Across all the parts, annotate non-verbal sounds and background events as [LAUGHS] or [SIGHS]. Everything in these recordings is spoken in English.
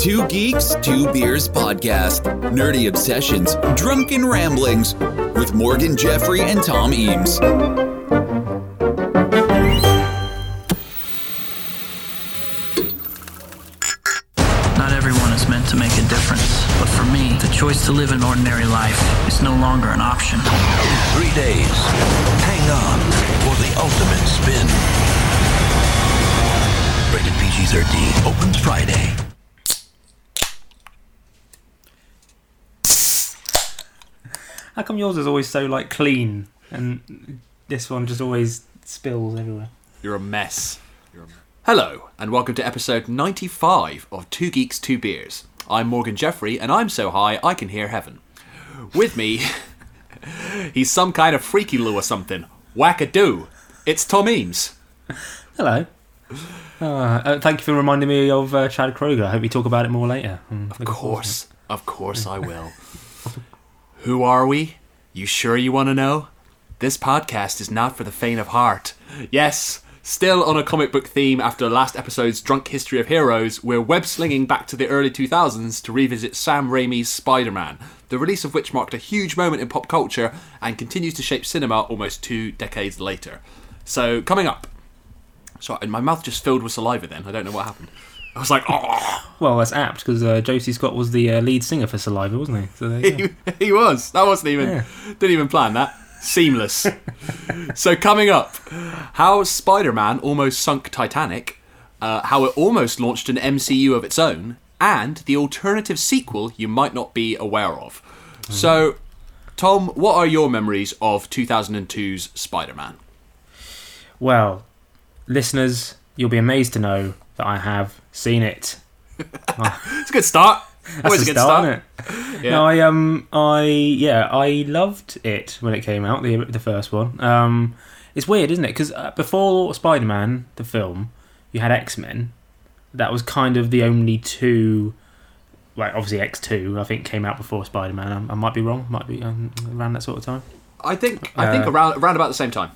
Two Geeks, Two Beers podcast. Nerdy obsessions, drunken ramblings with Morgan Jeffrey and Tom Eames. Not everyone is meant to make a difference, but for me, the choice to live an ordinary life is no longer an option. In Three days. Hang on for the ultimate spin. Rated PG 13. Opens Friday. How come yours is always so like clean and this one just always spills everywhere? You're a mess. You're a mess. Hello, and welcome to episode 95 of Two Geeks, Two Beers. I'm Morgan Jeffrey, and I'm so high I can hear heaven. With me, [LAUGHS] he's some kind of freaky loo or something. Whack a do? It's Tom Eames. Hello. Uh, uh, thank you for reminding me of uh, Chad Kroeger. I hope we talk about it more later. Mm, Of course, of course I will. [LAUGHS] Who are we? You sure you want to know? This podcast is not for the faint of heart. Yes, still on a comic book theme after last episode's Drunk History of Heroes, we're web slinging back to the early 2000s to revisit Sam Raimi's Spider Man, the release of which marked a huge moment in pop culture and continues to shape cinema almost two decades later. So, coming up. Sorry, my mouth just filled with saliva then. I don't know what happened. I was like, oh. Well, that's apt because uh, Josey Scott was the uh, lead singer for Saliva, wasn't he? So there go. he, [LAUGHS] he was. That wasn't even. Yeah. Didn't even plan that. Seamless. [LAUGHS] so coming up, how Spider-Man almost sunk Titanic, uh, how it almost launched an MCU of its own, and the alternative sequel you might not be aware of. So, Tom, what are your memories of 2002's Spider-Man? Well, listeners, you'll be amazed to know that I have seen it. [LAUGHS] It's a good start. That's Always a good start, start. isn't it? [LAUGHS] Yeah. No, I um, I yeah, I loved it when it came out, the the first one. Um, it's weird, isn't it? Because uh, before Spider Man, the film, you had X Men. That was kind of the only two. Like obviously X two, I think came out before Spider Man. I, I might be wrong. Might be um, around that sort of time. I think I think Uh, around around about the same time.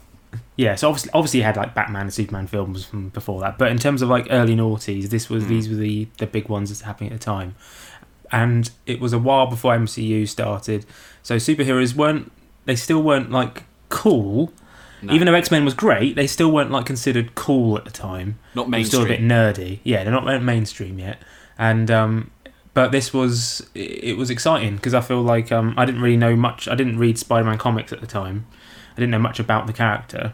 Yeah, so obviously, obviously you had like Batman and Superman films from before that, but in terms of like early noughties, this was these were the the big ones that's happening at the time, and it was a while before MCU started, so superheroes weren't they still weren't like cool, even though X Men was great, they still weren't like considered cool at the time. Not They were still a bit nerdy. Yeah, they're not mainstream yet, and um, but this was it was exciting because I feel like um, I didn't really know much. I didn't read Spider-Man comics at the time. I didn't know much about the character.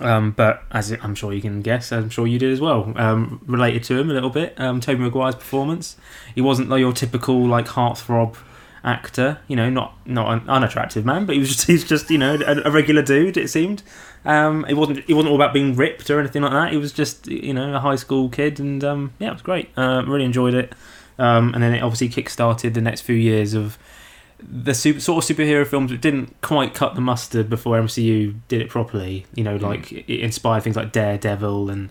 Um, but as I'm sure you can guess, I'm sure you did as well. Um, related to him a little bit. Um, Tobey Maguire's performance. He wasn't like your typical like heartthrob actor. You know, not not an unattractive man, but he was just [LAUGHS] he's just you know a, a regular dude. It seemed. Um, it wasn't it wasn't all about being ripped or anything like that. He was just you know a high school kid, and um, yeah, it was great. Uh, really enjoyed it. Um, and then it obviously kick-started the next few years of the super, sort of superhero films that didn't quite cut the mustard before MCU did it properly. You know, like it inspired things like Daredevil and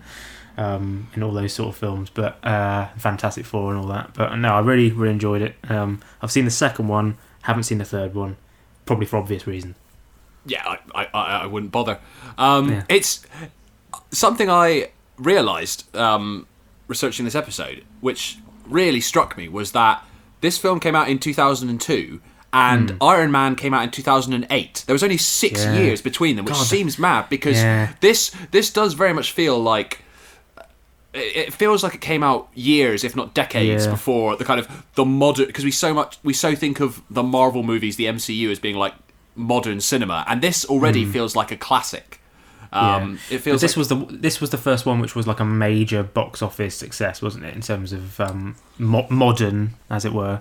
um, and all those sort of films. But uh, Fantastic Four and all that. But no, I really really enjoyed it. Um, I've seen the second one, haven't seen the third one, probably for obvious reasons. yeah, I, I, I I wouldn't bother. Um, Yeah. It's something I realised um, researching this episode, which really struck me, was that this film came out in 2002 and Iron Man came out in 2008. There was only six. Yeah. years between them, which God. seems mad because Yeah. this this does very much feel like it it feels like it came out years, if not decades, Yeah. before the kind of the modern. Because we so much we so think of the Marvel movies, the MCU, as being like modern cinema, and this already feels like a classic. Um, It But feels this like, was the this was the first one which was like a major box office success, wasn't it? In terms of um, mo- modern, as it were,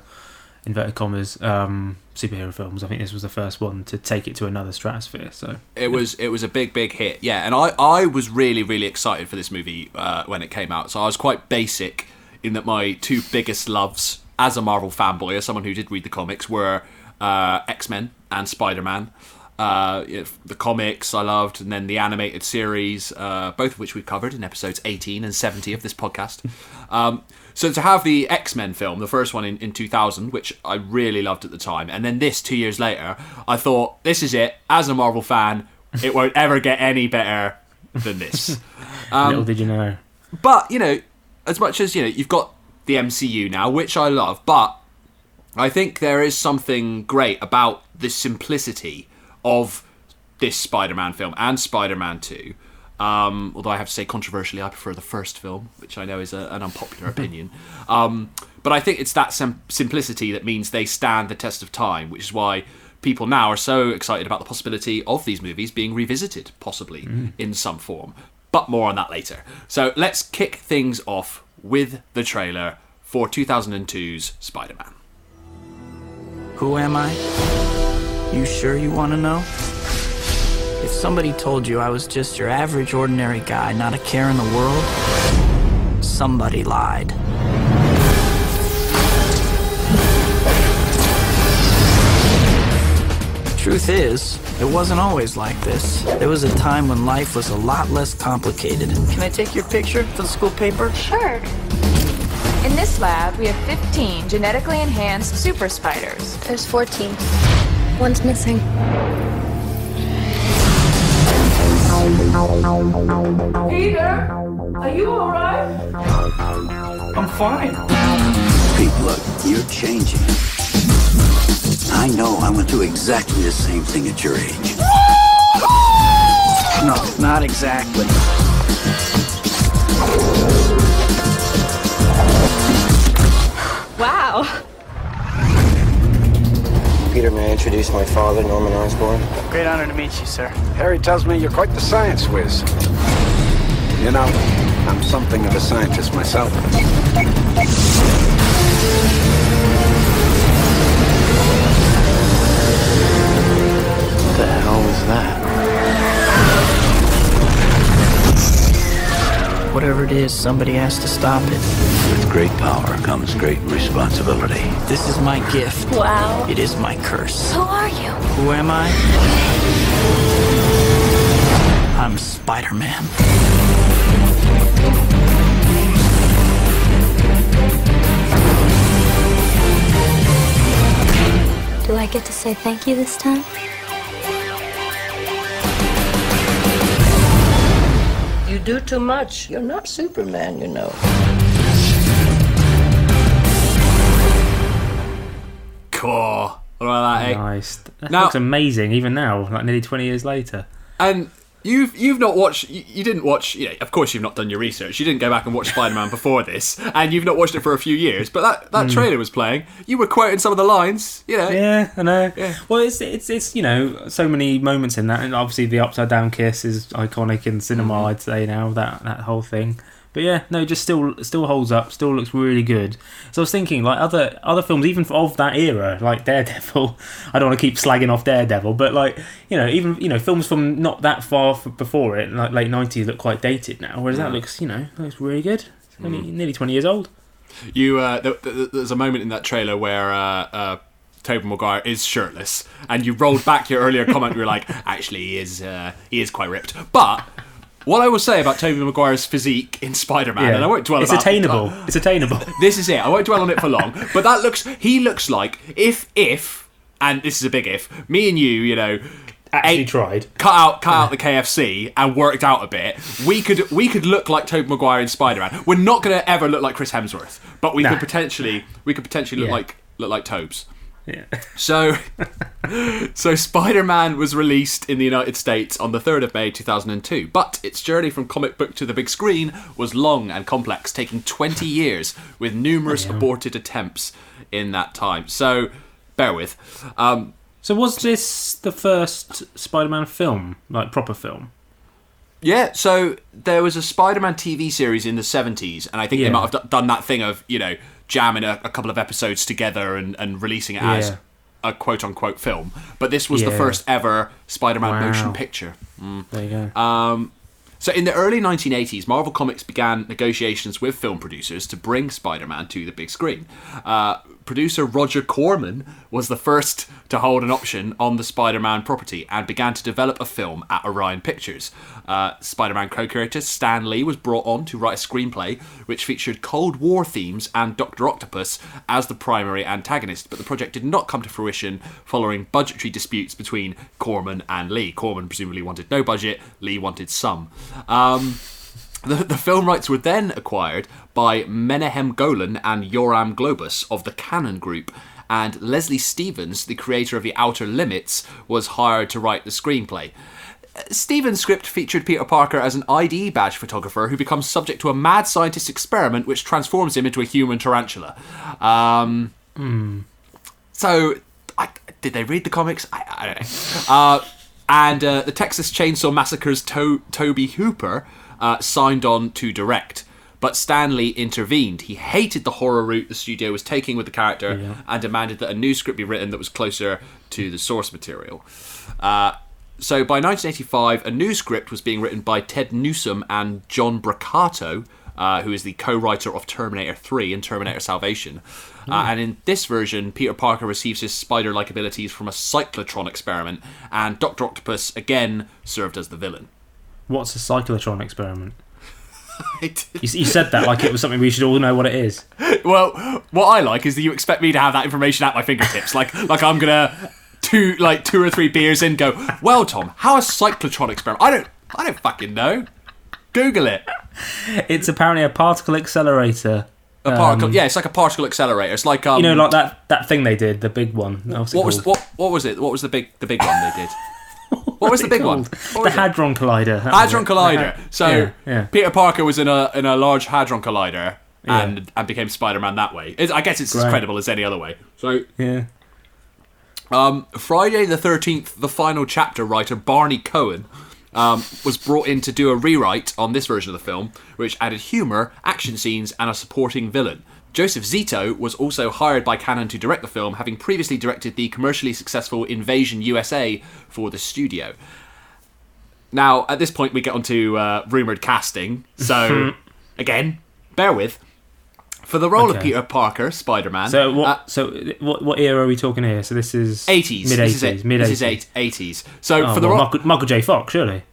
inverted commas, um, superhero films. I think this was the first one to take it to another stratosphere. So it was it was a big big hit, yeah. And I I was really really excited for this movie uh, when it came out. So I was quite basic in that my two biggest loves as a Marvel fanboy, as someone who did read the comics, were uh, X Men and Spider Man. Uh, the comics I loved, and then the animated series, uh, both of which we've covered in episodes 18 and 70 of this podcast. Um, so to have the X Men film, the first one in, in 2000, which I really loved at the time, and then this two years later, I thought, this is it. As a Marvel fan, it won't ever get any better than this. [LAUGHS] Um, little did you know. But you know, as much as you know, you've got the MCU now, which I love, but I think there is something great about the simplicity of this Spider-Man film and Spider-Man 2. Um, although I have to say, controversially, I prefer the first film, which I know is a, an unpopular [LAUGHS] opinion. Um, but I think it's that sim- simplicity that means they stand the test of time, which is why people now are so excited about the possibility of these movies being revisited, possibly in some form. But more on that later. So let's kick things off with the trailer for 2002's Spider Man. Who am I? You sure you want to know? If somebody told you I was just your average, ordinary guy, not a care in the world, somebody lied. Truth is, it wasn't always like this. There was a time when life was a lot less complicated. Can I take your picture for the school paper? Sure. In this lab, we have 15 genetically enhanced super spiders. There's 14. One's missing. Peter, are you alright? I'm fine. Pete, look, you're changing. I know I went through exactly the same thing at your age. No, not exactly. Wow. Peter, may I introduce my father, Norman Osborn? Great honor to meet you, sir. Harry tells me you're quite the science whiz. You know, I'm something of a scientist myself. Whatever it is, somebody has to stop it. With great power comes great responsibility. This is my gift. Wow. It is my curse. Who are you? Who am I? I'm Spider Man. Do I get to say thank you this time? Do too much. You're not Superman, you know. Cool. What that, eh? Nice. That Now- looks amazing, even now, like nearly 20 years later. And you've you've not watched. You, you didn't watch. You know, of course, you've not done your research. You didn't go back and watch Spider Man [LAUGHS] before this, and you've not watched it for a few years. But that that trailer was playing. You were quoting some of the lines. You know. Yeah, I know. Yeah. Well, it's it's it's you know so many moments in that, and obviously the upside down kiss is iconic in cinema. Mm-hmm. I'd say now that that whole thing. But yeah, no, just still still holds up. Still looks really good. So I was thinking, like other other films, even of that era, like Daredevil. [LAUGHS] I don't want to keep slagging off Daredevil, but like you know, even you know films from not that far before it, like late nineties, look quite dated now. Whereas that looks, you know, looks really good. Only Mm. nearly twenty years old. You uh, th- th- there's a moment in that trailer where uh, uh, Tobey Maguire is shirtless, and you rolled back your earlier comment. You were like, [LAUGHS] actually, he is uh, he is quite ripped. But what I will say about Tobey Maguire's physique in Spider-Man, and I won't dwell on it. it's attainable. it's [LAUGHS] attainable. This is it. I won't dwell on it for long. But that looks. He looks like if if, and this is a big if. Me and you, you know. Actually ate- tried. cut out cut out the KFC and worked out a bit, we could we could look like Tobey Maguire in Spider Man. We're not gonna ever look like Chris Hemsworth, but we Nah. could potentially we could potentially look Yeah. like look like Tobes. Yeah. [LAUGHS] So, so Spider-Man was released in the United States on the 3rd of May 2002, but its journey from comic book to the big screen was long and complex, taking 20 years with numerous aborted attempts in that time. So, bear with. Um, So was this the first Spider-Man film, like proper film? Yeah, so there was a Spider-Man TV series in the seventies, and I think they might have d- done that thing of you know jamming a, a couple of episodes together and, and releasing it as a quote unquote film. But this was the first ever Spider-Man Wow. motion picture. There you go. Um, so in the early 1980s, Marvel Comics began negotiations with film producers to bring Spider-Man to the big screen. Uh, producer Roger Corman was the first to hold an option on the Spider-Man property and began to develop a film at Orion Pictures. Uh, Spider-Man co-creator Stan Lee was brought on to write a screenplay which featured Cold War themes and Doctor Octopus as the primary antagonist, but the project did not come to fruition following budgetary disputes between Corman and Lee. Corman presumably wanted no budget, Lee wanted some. Um, The, the film rights were then acquired by Menahem Golan and Yoram Globus of the Cannon Group, and Leslie Stevens, the creator of The Outer Limits, was hired to write the screenplay. Uh, Stevens' script featured Peter Parker as an ID badge photographer who becomes subject to a mad scientist experiment which transforms him into a human tarantula. Um, So, I, did they read the comics? I, I don't know. Uh, and uh, the Texas Chainsaw Massacre's to- Tobe Hooper uh, signed on to direct. But Stan Lee intervened. He hated the horror route the studio was taking with the character and demanded that a new script be written that was closer to the source material. Uh, so by 1985, a new script was being written by Ted Newsom and John Brancato, uh, who is the co-writer of Terminator 3 and Terminator Salvation. Uh, and in this version, Peter Parker receives his spider-like abilities from a cyclotron experiment, and Doctor Octopus again served as the villain. What's a cyclotron experiment? [LAUGHS] You, you said that like it was something we should all know what it is. [LAUGHS] well, what I like is that you expect me to have that information at my fingertips, like like I'm gonna two like two or three beers in go. Well, Tom, how a cyclotron experiment? I don't I don't fucking know. Google it. It's apparently a particle accelerator. A particle, Um, yeah, it's like a particle accelerator. It's like um, you know, like that, that thing they did, the big one. What was what what was it? What was the big the big one they did? What was the big one? called? What The? Hadron Collider. Hadron. Collider. So yeah, yeah. Peter Parker was in a in a large Hadron Collider Yeah. and and became Spider Man that way. It, I guess it's as credible as any other way. So yeah. Um, Friday the 13th, the final chapter writer Barney Cohen um, was brought in to do a rewrite on this version of the film, which added humour, action scenes, and a supporting villain. Joseph Zito was also hired by Cannon to direct the film, having previously directed the commercially successful Invasion USA for the studio. Now, at this point, we get onto uh, rumoured casting. So, [LAUGHS] again, bear with. For the role of Peter Parker, Spider Man, So what? so what? What era are we talking here? So this is 80s. Mid 80s. Mid 80s. 80s. So Oh, for the well, Michael, Michael J. Fox, surely.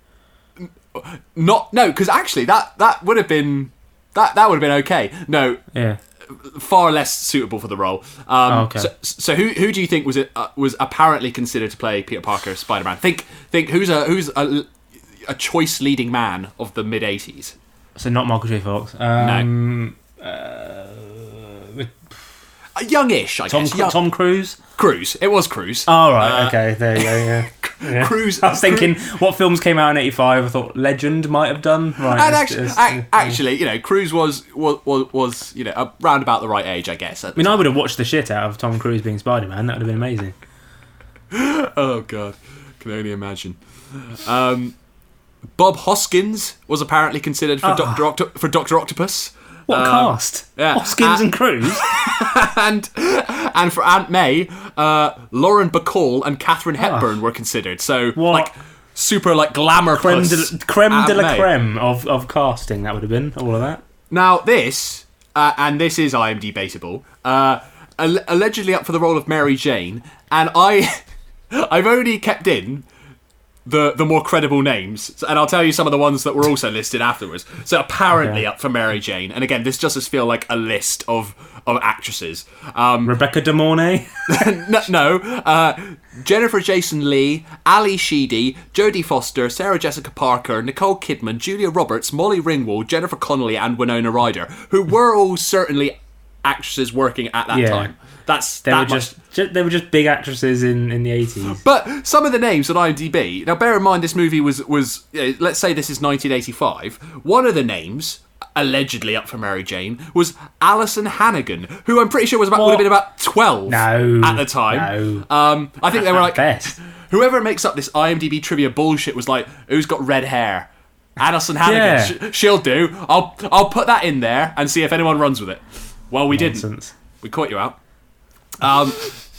not no, because actually that that would have been that that would have been okay. No, Yeah. Far less suitable for the role. Um, Oh, okay. So, so who who do you think was it uh, was apparently considered to play Peter Parker Spider Man? Think think who's a who's a, a choice leading man of the mid 80s? So not Michael J. Fox. Um, uh, A youngish, I Tom guess. Young- Tom Cruise. Cruise. It was Cruise. Oh right, Uh, okay, there you go. Yeah. [LAUGHS] yeah. Cruise- I was thinking, what films came out in '85? I thought Legend might have done. Right. And actually, it's- ac- actually, you know, Cruise was was was, you know around about the right age, I guess. I mean, I would have watched the shit out of Tom Cruise being Spider Man. That would have been amazing. [LAUGHS] oh god, can only imagine. Um, Bob Hoskins was apparently considered for Ah. Doctor Octo- for Doctor Octopus. What Um, cast! yeah. Hoskins Uh, and Cruise. [LAUGHS] and and for Aunt May, uh, Lauren Bacall and Katharine Ah. Hepburn were considered. So like super like glamour creme de, creme de la May. creme of, of casting. That would have been all of that. Now this, uh, and this is IMDb baseable, uh, al- allegedly up for the role of Mary Jane, and I, [LAUGHS] I've only kept in the the more credible names, and I'll tell you some of the ones that were also listed afterwards. So apparently Okay. up for Mary Jane, and again, this just does feel like a list of of actresses. Um, Rebecca De Mornay. [LAUGHS] no, no uh, Jennifer Jason Lee, Ally Sheedy, Jodie Foster, Sarah Jessica Parker, Nicole Kidman, Julia Roberts, Molly Ringwald, Jennifer Connelly, and Winona Ryder, who were all certainly actresses working at that Yeah. time. That's They that were much- just, ju- they were just big actresses in, in the eighties. But some of the names on IMDb. Now, bear in mind, this movie was was uh, let's say this is 1985. One of the names allegedly up for Mary Jane was Alyson Hannigan, who I'm pretty sure was about would have been about 12 No, at the time. Um, I think they were At like best. whoever makes up this IMDb trivia bullshit was like, who's got red hair? Alyson Hannigan. Yeah. Sh- she'll do. I'll I'll put that in there and see if anyone runs with it. Well, we didn't. We caught you out. Um,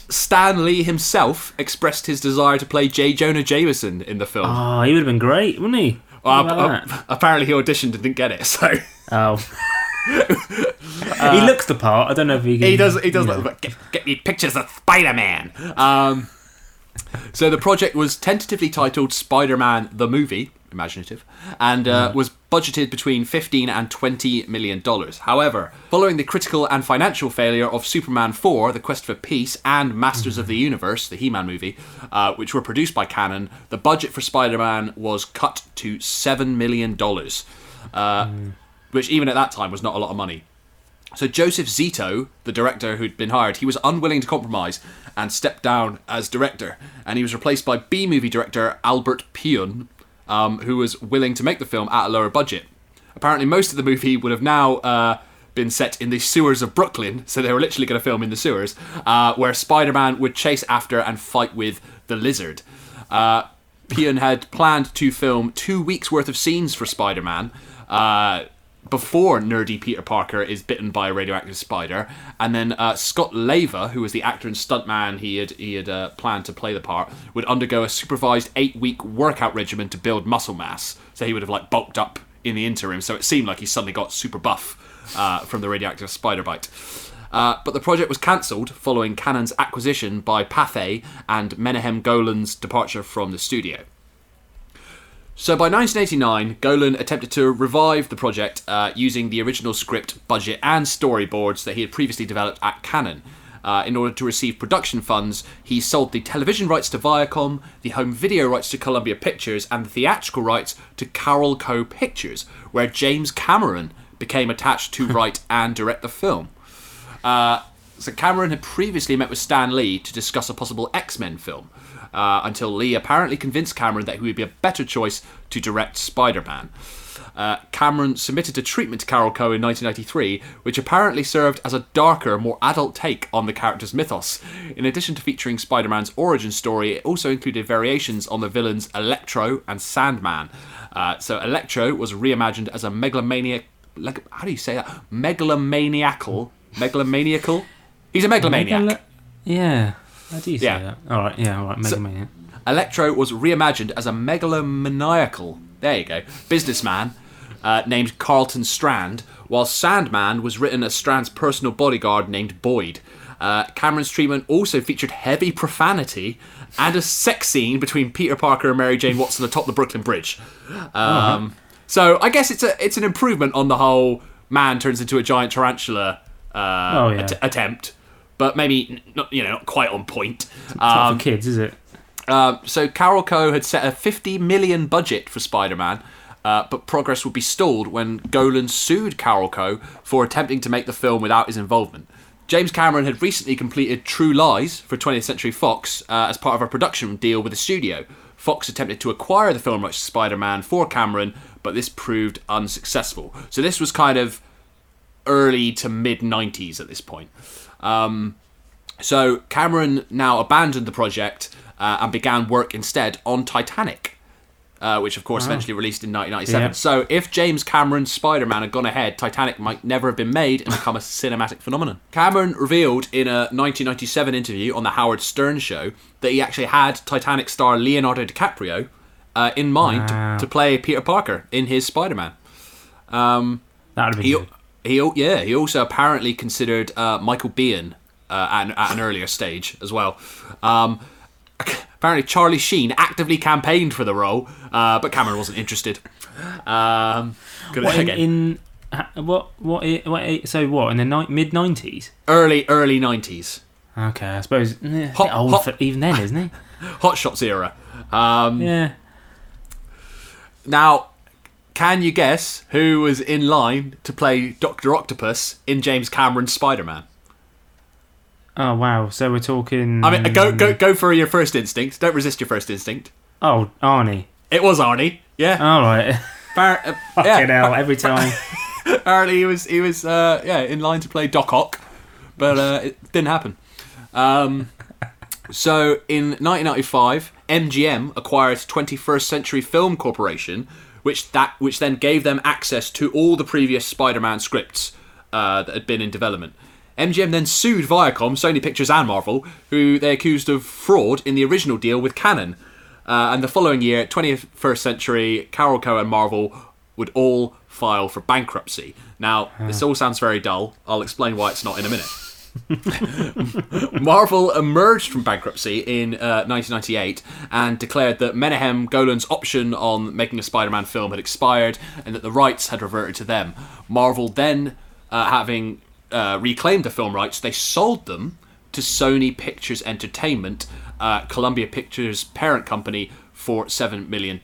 Stan Lee himself expressed his desire to play J. Jonah Jameson in the film. Oh, he would have been great, wouldn't he? Well, What ap- ap- apparently, he auditioned and didn't get it. [LAUGHS] So Oh. [LAUGHS] he looks the part. I don't know if he can. he does. He does. Look, know. get, get me pictures of Spider Man. Um, so the project was tentatively titled Spider Man the Movie, imaginative, and uh, was budgeted between 15 and 20 million dollars. However, following the critical and financial failure of Superman 4: The Quest for Peace and Masters of the Universe, the He-Man movie, uh, which were produced by Cannon, the budget for Spider Man was cut to seven million dollars. uh, which even at that time was not a lot of money. So Joseph Zito, the director who'd been hired, he was unwilling to compromise and stepped down as director, and he was replaced by B movie director Albert Pyun, um, who was willing to make the film at a lower budget. Apparently, most of the movie would have now uh, been set in the sewers of Brooklyn, [LAUGHS] so they were literally going to film in the sewers, uh, where Spider-Man would chase after and fight with the Lizard. Uh, Pyun had planned to film two weeks worth of scenes for Spider-Man. Uh, before nerdy Peter Parker is bitten by a radioactive spider, and then uh, Scott Leva, who was the actor and stuntman he had he had uh, planned to play the part, would undergo a supervised eight week workout regimen to build muscle mass. So he would have like bulked up in the interim. So it seemed like he suddenly got super buff uh, from the radioactive spider bite. Uh, but the project was cancelled following Cannon's acquisition by Pathé and Menahem Golan's departure from the studio. So by 1989, Golan attempted to revive the project uh, using the original script, budget, and storyboards that he had previously developed at Cannon. Uh, in order to receive production funds, he sold the television rights to Viacom, the home video rights to Columbia Pictures, and the theatrical rights to Carolco. Pictures, where James Cameron became attached to [LAUGHS] write and direct the film. Uh, so Cameron had previously met with Stan Lee to discuss a possible X-Men film, uh, until Lee apparently convinced Cameron that he would be a better choice to direct Spider-Man. Uh, Cameron submitted a treatment to Carolco. in 1993, which apparently served as a darker, more adult take on the character's mythos. In addition to featuring Spider Man's origin story, it also included variations on the villains Electro and Sandman. Uh, so, Electro was reimagined as a megalomaniac. Like, how do you say that? Megalomaniacal. Megalomaniacal? He's a megalomaniac. Megalo- yeah. How do you say Yeah. that? All right. Yeah. All right. Mega So- Electro was reimagined as a megalomaniacal, there you go, businessman uh, named Carlton Strand, while Sandman was written as Strand's personal bodyguard named Boyd. Uh, Cameron's treatment also featured heavy profanity and a sex scene between Peter Parker and Mary Jane Watson atop the Brooklyn Bridge. Um, So I guess it's a it's an improvement on the whole man turns into a giant tarantula uh, Oh, yeah. att- attempt, but maybe not you know not quite on point. Um, for kids, is it? uh, so Carolco had set a 50 million budget for Spider-Man, uh, but progress would be stalled when Golan sued Carolco for attempting to make the film without his involvement. James Cameron had recently completed True Lies for 20th Century Fox uh, as part of a production deal with the studio. Fox attempted to acquire the film rights to Spider-Man for Cameron, but this proved unsuccessful. So this was kind of early to mid 90s at this point. Um, so Cameron now abandoned the project uh, and began work instead on Titanic, uh, which of course Wow. eventually released in 1997. Yeah. So if James Cameron's Spider-Man had gone ahead, Titanic might never have been made and become a [LAUGHS] cinematic phenomenon. Cameron revealed in a 1997 interview on the Howard Stern show that he actually had Titanic star Leonardo DiCaprio uh, in mind Wow. to, to play Peter Parker in his Spider-Man. Um, That'd have been he, good. He, yeah, he also apparently considered uh, Michael Biehn uh, at, an, at an earlier stage as well. Um, [LAUGHS] apparently, Charlie Sheen actively campaigned for the role, uh, but Cameron wasn't interested. Um, What, in, in what what what so what in the ni- mid nineties? early early nineties, Okay, I suppose a bit Hot- old hot- for even then, isn't he? [LAUGHS] Hot Shots era. Um, Yeah. Now, can you guess who was in line to play Doctor Octopus in James Cameron's Spider-Man? Oh wow. So we're talking. I mean, go go go for your first instinct. Don't resist your first instinct. Oh, Arnie. It was Arnie. Yeah. All right. Bar- [LAUGHS] uh, Fucking yeah. hell! Every time. [LAUGHS] Apparently, he was he was uh, yeah in line to play Doc Ock, but uh, it didn't happen. Um, so in 1995, MGM acquired 21st Century Film Corporation, which that which then gave them access to all the previous Spider-Man scripts uh, that had been in development. MGM then sued Viacom, Sony Pictures, and Marvel, who they accused of fraud in the original deal with Cannon. Uh, and the following year, 21st Century, Carolco. and Marvel would all file for bankruptcy. Now, this all sounds very dull. I'll explain why it's not in a minute. [LAUGHS] Marvel emerged from bankruptcy in uh, 1998 and declared that Menahem Golan's option on making a Spider Man film had expired and that the rights had reverted to them. Marvel then, uh, having uh, reclaimed the film rights, they sold them to Sony Pictures Entertainment, uh, Columbia Pictures' parent company, for $7 million.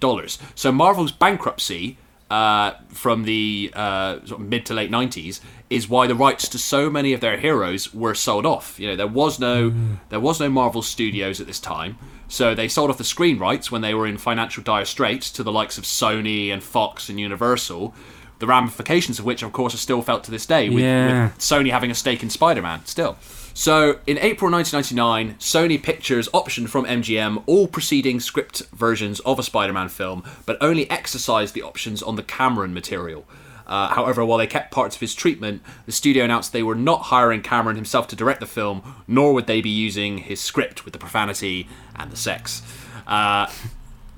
So Marvel's bankruptcy uh, from the uh, sort of mid to late 90s is why the rights to so many of their heroes were sold off. You know, there was no there was no Marvel Studios at this time, so they sold off the screen rights when they were in financial dire straits to the likes of Sony and Fox and Universal. The ramifications of which, of course, are still felt to this day, with, Yeah. with Sony having a stake in Spider-Man still. So, in April 1999, Sony Pictures optioned from MGM all preceding script versions of a Spider Man film, but only exercised the options on the Cameron material. Uh, however, while they kept parts of his treatment, the studio announced they were not hiring Cameron himself to direct the film, nor would they be using his script with the profanity and the sex. Uh,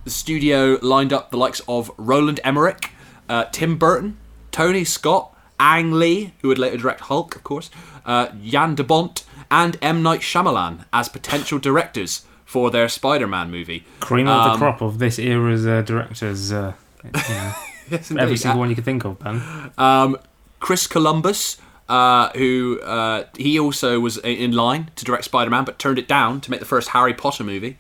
the studio lined up the likes of Roland Emmerich, uh, Tim Burton, Tony Scott, Ang Lee, who would later direct Hulk, of course, uh, Jan de Bont, and M. Night Shyamalan as potential directors for their Spider-Man movie. Cream of the Um, crop of this era's uh, directors. Uh, you [LAUGHS] know, Yes, every single Uh, one you could think of, man. Um, Chris Columbus, uh, who uh, he also was in line to direct Spider-Man, but turned it down to make the first Harry Potter movie,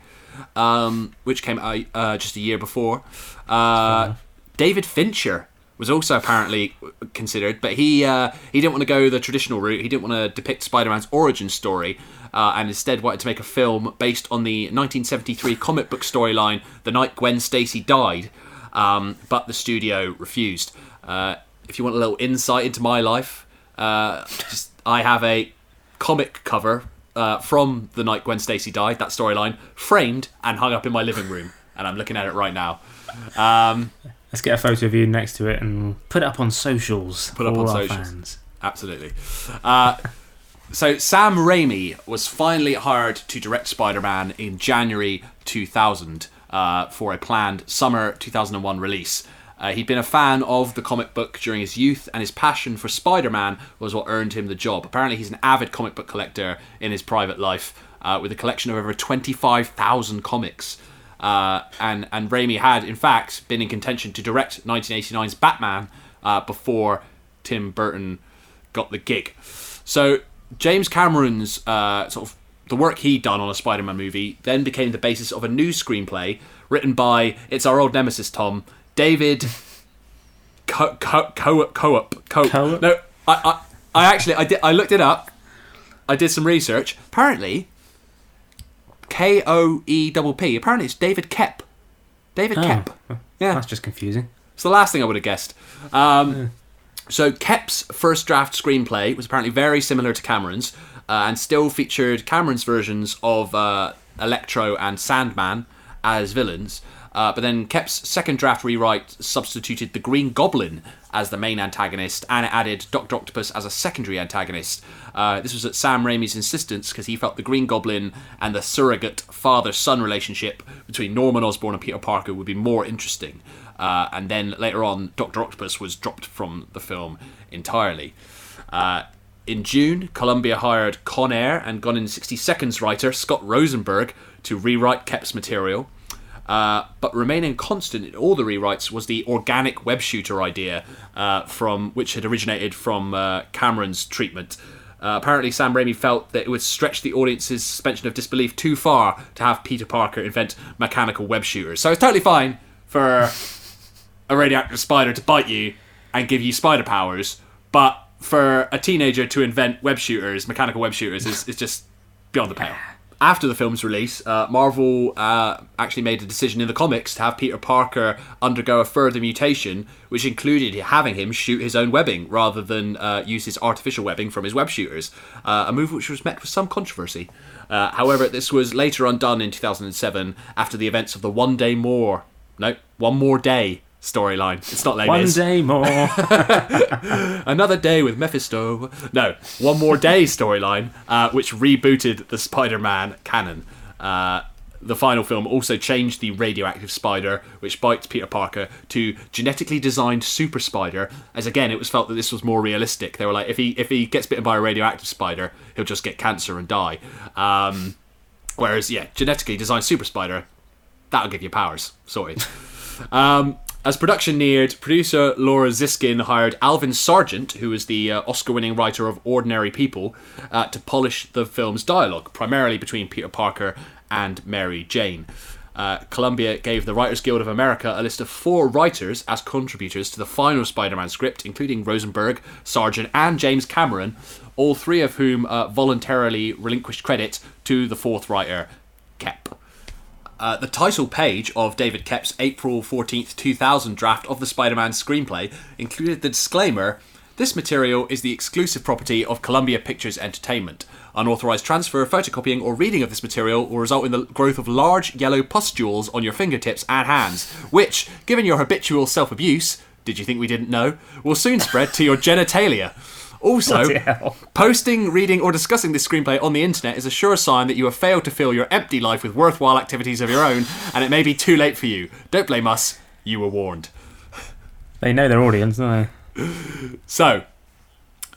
um, which came out uh, just a year before. Uh, David Fincher was also apparently considered, but he uh, he didn't want to go the traditional route. He didn't want to depict Spider-Man's origin story, uh, and instead wanted to make a film based on the 1973 comic book storyline, "The Night Gwen Stacy Died." Um, but the studio refused. Uh, if you want a little insight into my life, uh, just, I have a comic cover uh, from the night Gwen Stacy died, that storyline, framed and hung up in my living room, and I'm looking at it right now. Um, Let's get a photo of you next to it and put it up on socials. Put up on socials. Fans. Absolutely. Uh, [LAUGHS] so Sam Raimi was finally hired to direct Spider-Man in January 2000 uh, for a planned summer 2001 release. Uh, he'd been a fan of the comic book during his youth, and his passion for Spider-Man was what earned him the job. Apparently, he's an avid comic book collector in his private life, uh, with a collection of over 25,000 comics. Uh, and and Raimi had, in fact, been in contention to direct 1989's Batman uh, before Tim Burton got the gig. So James Cameron's uh, sort of the work he'd done on a Spider-Man movie then became the basis of a new screenplay written by it's our old nemesis Tom David [LAUGHS] Co Co Co Co Co. No, I, I I actually I did I looked it up. I did some research. Apparently, K O E double P. Apparently, it's David Koepp. David Oh, Koepp. Yeah, That's just confusing. it's the last thing I would have guessed. Um, So Koepp's first draft screenplay was apparently very similar to Cameron's, uh, and still featured Cameron's versions of uh, Electro and Sandman as villains. Uh, but then Koepp's second draft rewrite substituted the Green Goblin as the main antagonist, and it added Doctor Octopus as a secondary antagonist. Uh, this was at Sam Raimi's insistence because he felt the Green Goblin and the surrogate father-son relationship between Norman Osborn and Peter Parker would be more interesting. Uh, and then later on, Doctor Octopus was dropped from the film entirely. Uh, in June, Columbia hired Con Air and Gone in 60 Seconds writer Scott Rosenberg to rewrite Koepp's material. Uh, but remaining constant in all the rewrites was the organic web shooter idea, uh, from which had originated from uh, Cameron's treatment. Uh, apparently, Sam Raimi felt that it would stretch the audience's suspension of disbelief too far to have Peter Parker invent mechanical web shooters. So it's totally fine for a radioactive spider to bite you and give you spider powers, but for a teenager to invent web shooters, mechanical web shooters, is, is just beyond the pale. After the film's release, uh, Marvel uh, actually made a decision in the comics to have Peter Parker undergo a further mutation, which included having him shoot his own webbing rather than uh, use his artificial webbing from his web shooters, uh, a move which was met with some controversy. Uh, however, this was later undone in 2007 after the events of the One Day More, no, One More Day storyline. It's not Les One Mis. day more. [LAUGHS] Another day with Mephisto. No, one more day storyline, uh, which rebooted the Spider-Man canon. Uh, the final film also changed the radioactive spider, which bites Peter Parker, to genetically designed super spider. As again, it was felt that this was more realistic. They were like, if he if he gets bitten by a radioactive spider, he'll just get cancer and die. Um, whereas, yeah, genetically designed super spider, that'll give you powers. Sorry. [LAUGHS] Um, as production neared, producer Laura Ziskin hired Alvin Sargent, who is the uh, Oscar winning writer of Ordinary People, uh, to polish the film's dialogue, primarily between Peter Parker and Mary Jane. Uh, Columbia gave the Writers Guild of America a list of four writers as contributors to the final Spider Man script, including Rosenberg, Sargent, and James Cameron, all three of whom uh, voluntarily relinquished credit to the fourth writer, Koepp. Uh, the title page of David Koepp's April 14th, 2000 draft of the Spider Man screenplay included the disclaimer this material is the exclusive property of Columbia Pictures Entertainment. Unauthorized transfer, photocopying, or reading of this material will result in the growth of large yellow pustules on your fingertips and hands, which, given your habitual self abuse, did you think we didn't know, will soon spread to your genitalia. Also, posting, reading, or discussing this screenplay on the internet is a sure sign that you have failed to fill your empty life with worthwhile activities of your own, and it may be too late for you. Don't blame us, you were warned. They know their audience, don't they? So,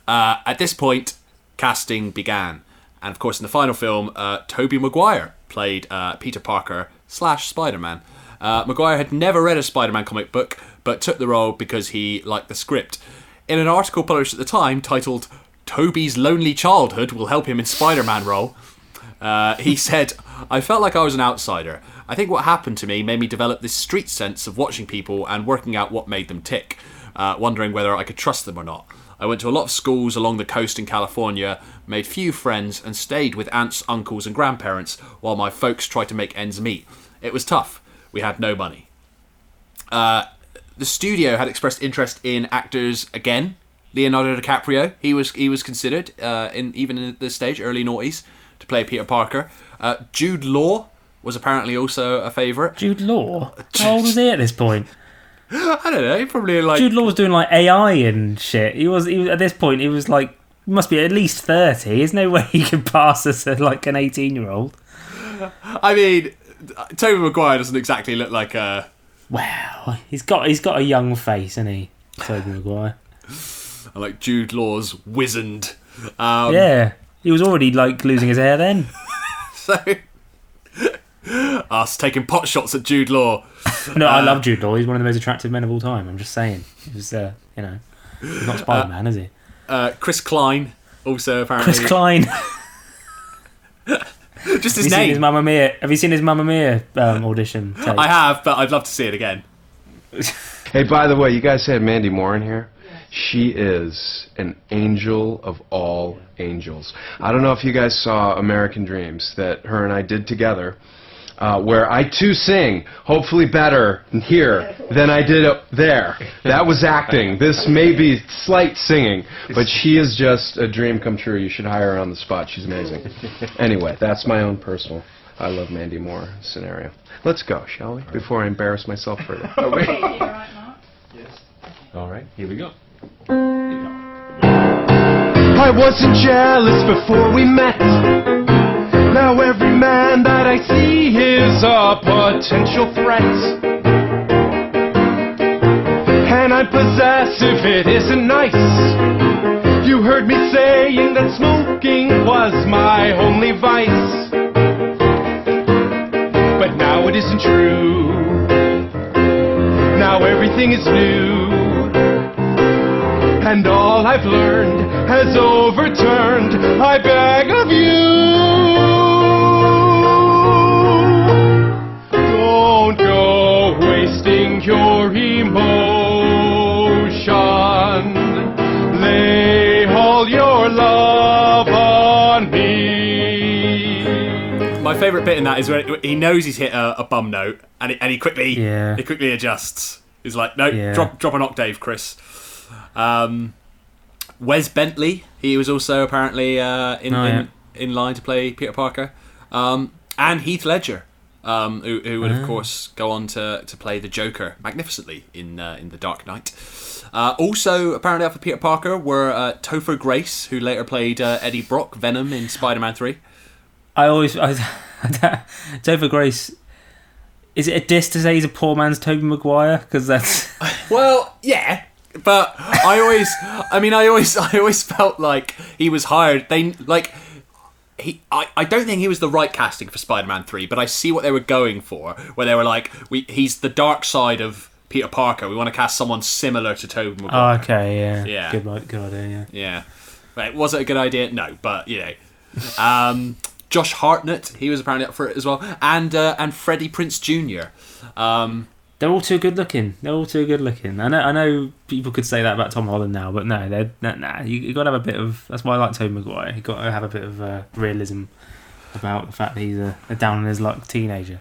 uh, at this point, casting began. And of course, in the final film, uh, Tobey Maguire played uh, Peter Parker slash Spider Man. Uh, Maguire had never read a Spider Man comic book, but took the role because he liked the script. In an article published at the time titled Toby's Lonely Childhood Will Help Him in Spider Man Role, uh, he [LAUGHS] said, I felt like I was an outsider. I think what happened to me made me develop this street sense of watching people and working out what made them tick, uh, wondering whether I could trust them or not. I went to a lot of schools along the coast in California, made few friends, and stayed with aunts, uncles, and grandparents while my folks tried to make ends meet. It was tough. We had no money. Uh, the studio had expressed interest in actors again. Leonardo DiCaprio, he was he was considered uh, in even in this stage, early noughties, to play Peter Parker. Uh, Jude Law was apparently also a favourite. Jude Law? How old [LAUGHS] was he at this point? I don't know. Probably like Jude Law was doing like AI and shit. He was, he was at this point. He was like he must be at least thirty. There's no [LAUGHS] way he could pass as a, like an eighteen-year-old. I mean, Tobey Maguire doesn't exactly look like a. Wow, he's got he's got a young face, isn't he, Tobey Maguire? I like Jude Law's wizened. Um, yeah, he was already like losing his hair then. [LAUGHS] So us taking pot shots at Jude Law. No, I Uh, love Jude Law. He's one of the most attractive men of all time. I'm just saying. He was, uh, you know, he's not Spider Man, is he? Uh, Chris Klein also apparently. Chris Klein. [LAUGHS] [LAUGHS] Just his Have you seen name. his Mamma Mia? Have you seen his Mamma Mia um, audition? Tape? I have, but I'd love to see it again. [LAUGHS] Hey, by the way, you guys had Mandy Moore in here. She is an angel of all angels. I don't know if you guys saw American Dreams that her and I did together, uh, where I too sing, hopefully better here than I did up there. That was acting. This may be slight singing, but she is just a dream come true. You should hire her on the spot. She's amazing. Anyway, that's my own personal I love Mandy Moore scenario. Let's go, shall we? Before I embarrass myself further. Are we? All right, here we go. I wasn't jealous before we met. Now every man that I see is a potential threat. And I'm possessive, it isn't nice. You heard me saying that smoking was my only vice. But now it isn't true. Now everything is new. And all I've learned has overturned. I beg of you. Favourite bit in that is where he knows he's hit a, a bum note, and he, and he quickly Yeah. he quickly adjusts. He's like, no, Yeah. drop drop an octave, Chris. Um, Wes Bentley, he was also apparently uh, in, Oh, in yeah. in line to play Peter Parker, um, and Heath Ledger, um, who, who would of Ah. course go on to, to play the Joker magnificently in uh, in the Dark Knight. Uh, also, apparently, after Peter Parker were uh, Topher Grace, who later played uh, Eddie Brock, Venom in Spider-Man Three. I always, I, [LAUGHS] Topher Grace. Is it a diss to say he's a poor man's Tobey Maguire? Because that's [LAUGHS] Well, yeah, but I always, I mean, I always, [LAUGHS] I always felt like he was hired. They like he. I, I don't think he was the right casting for Spider-Man Three, but I see what they were going for, where they were like, we he's the dark side of Peter Parker. We want to cast someone similar to Tobey oh, okay. Yeah, Yeah. Good, good idea. Yeah. Yeah. Right, was it a good idea? No, but you know. Um, Josh Hartnett, he was apparently up for it as well, and uh, and Freddie Prinze Jr. Um, They're all too good looking. They're all too good looking. I know. I know people could say that about Tom Holland now, but no, they're nah. nah you, you got to have a bit of. That's why I like Tobey Maguire. You got to have a bit of uh, realism about the fact that he's a, a down on his luck teenager.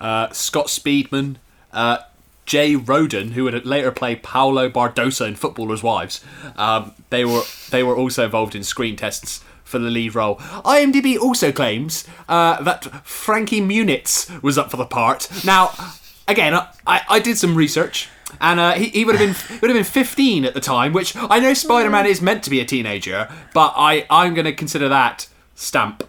uh, Scott Speedman, uh, Jay Roden, who would later play Paolo Bardosa in Footballers' Wives. Um, they were they were also involved in screen tests for the lead role. IMDb also claims uh, that Frankie Muniz was up for the part. Now, again, I, I did some research. And uh, he, he would have been would have been 15 at the time, which I know Spider-Man is meant to be a teenager, but I I'm going to consider that stamp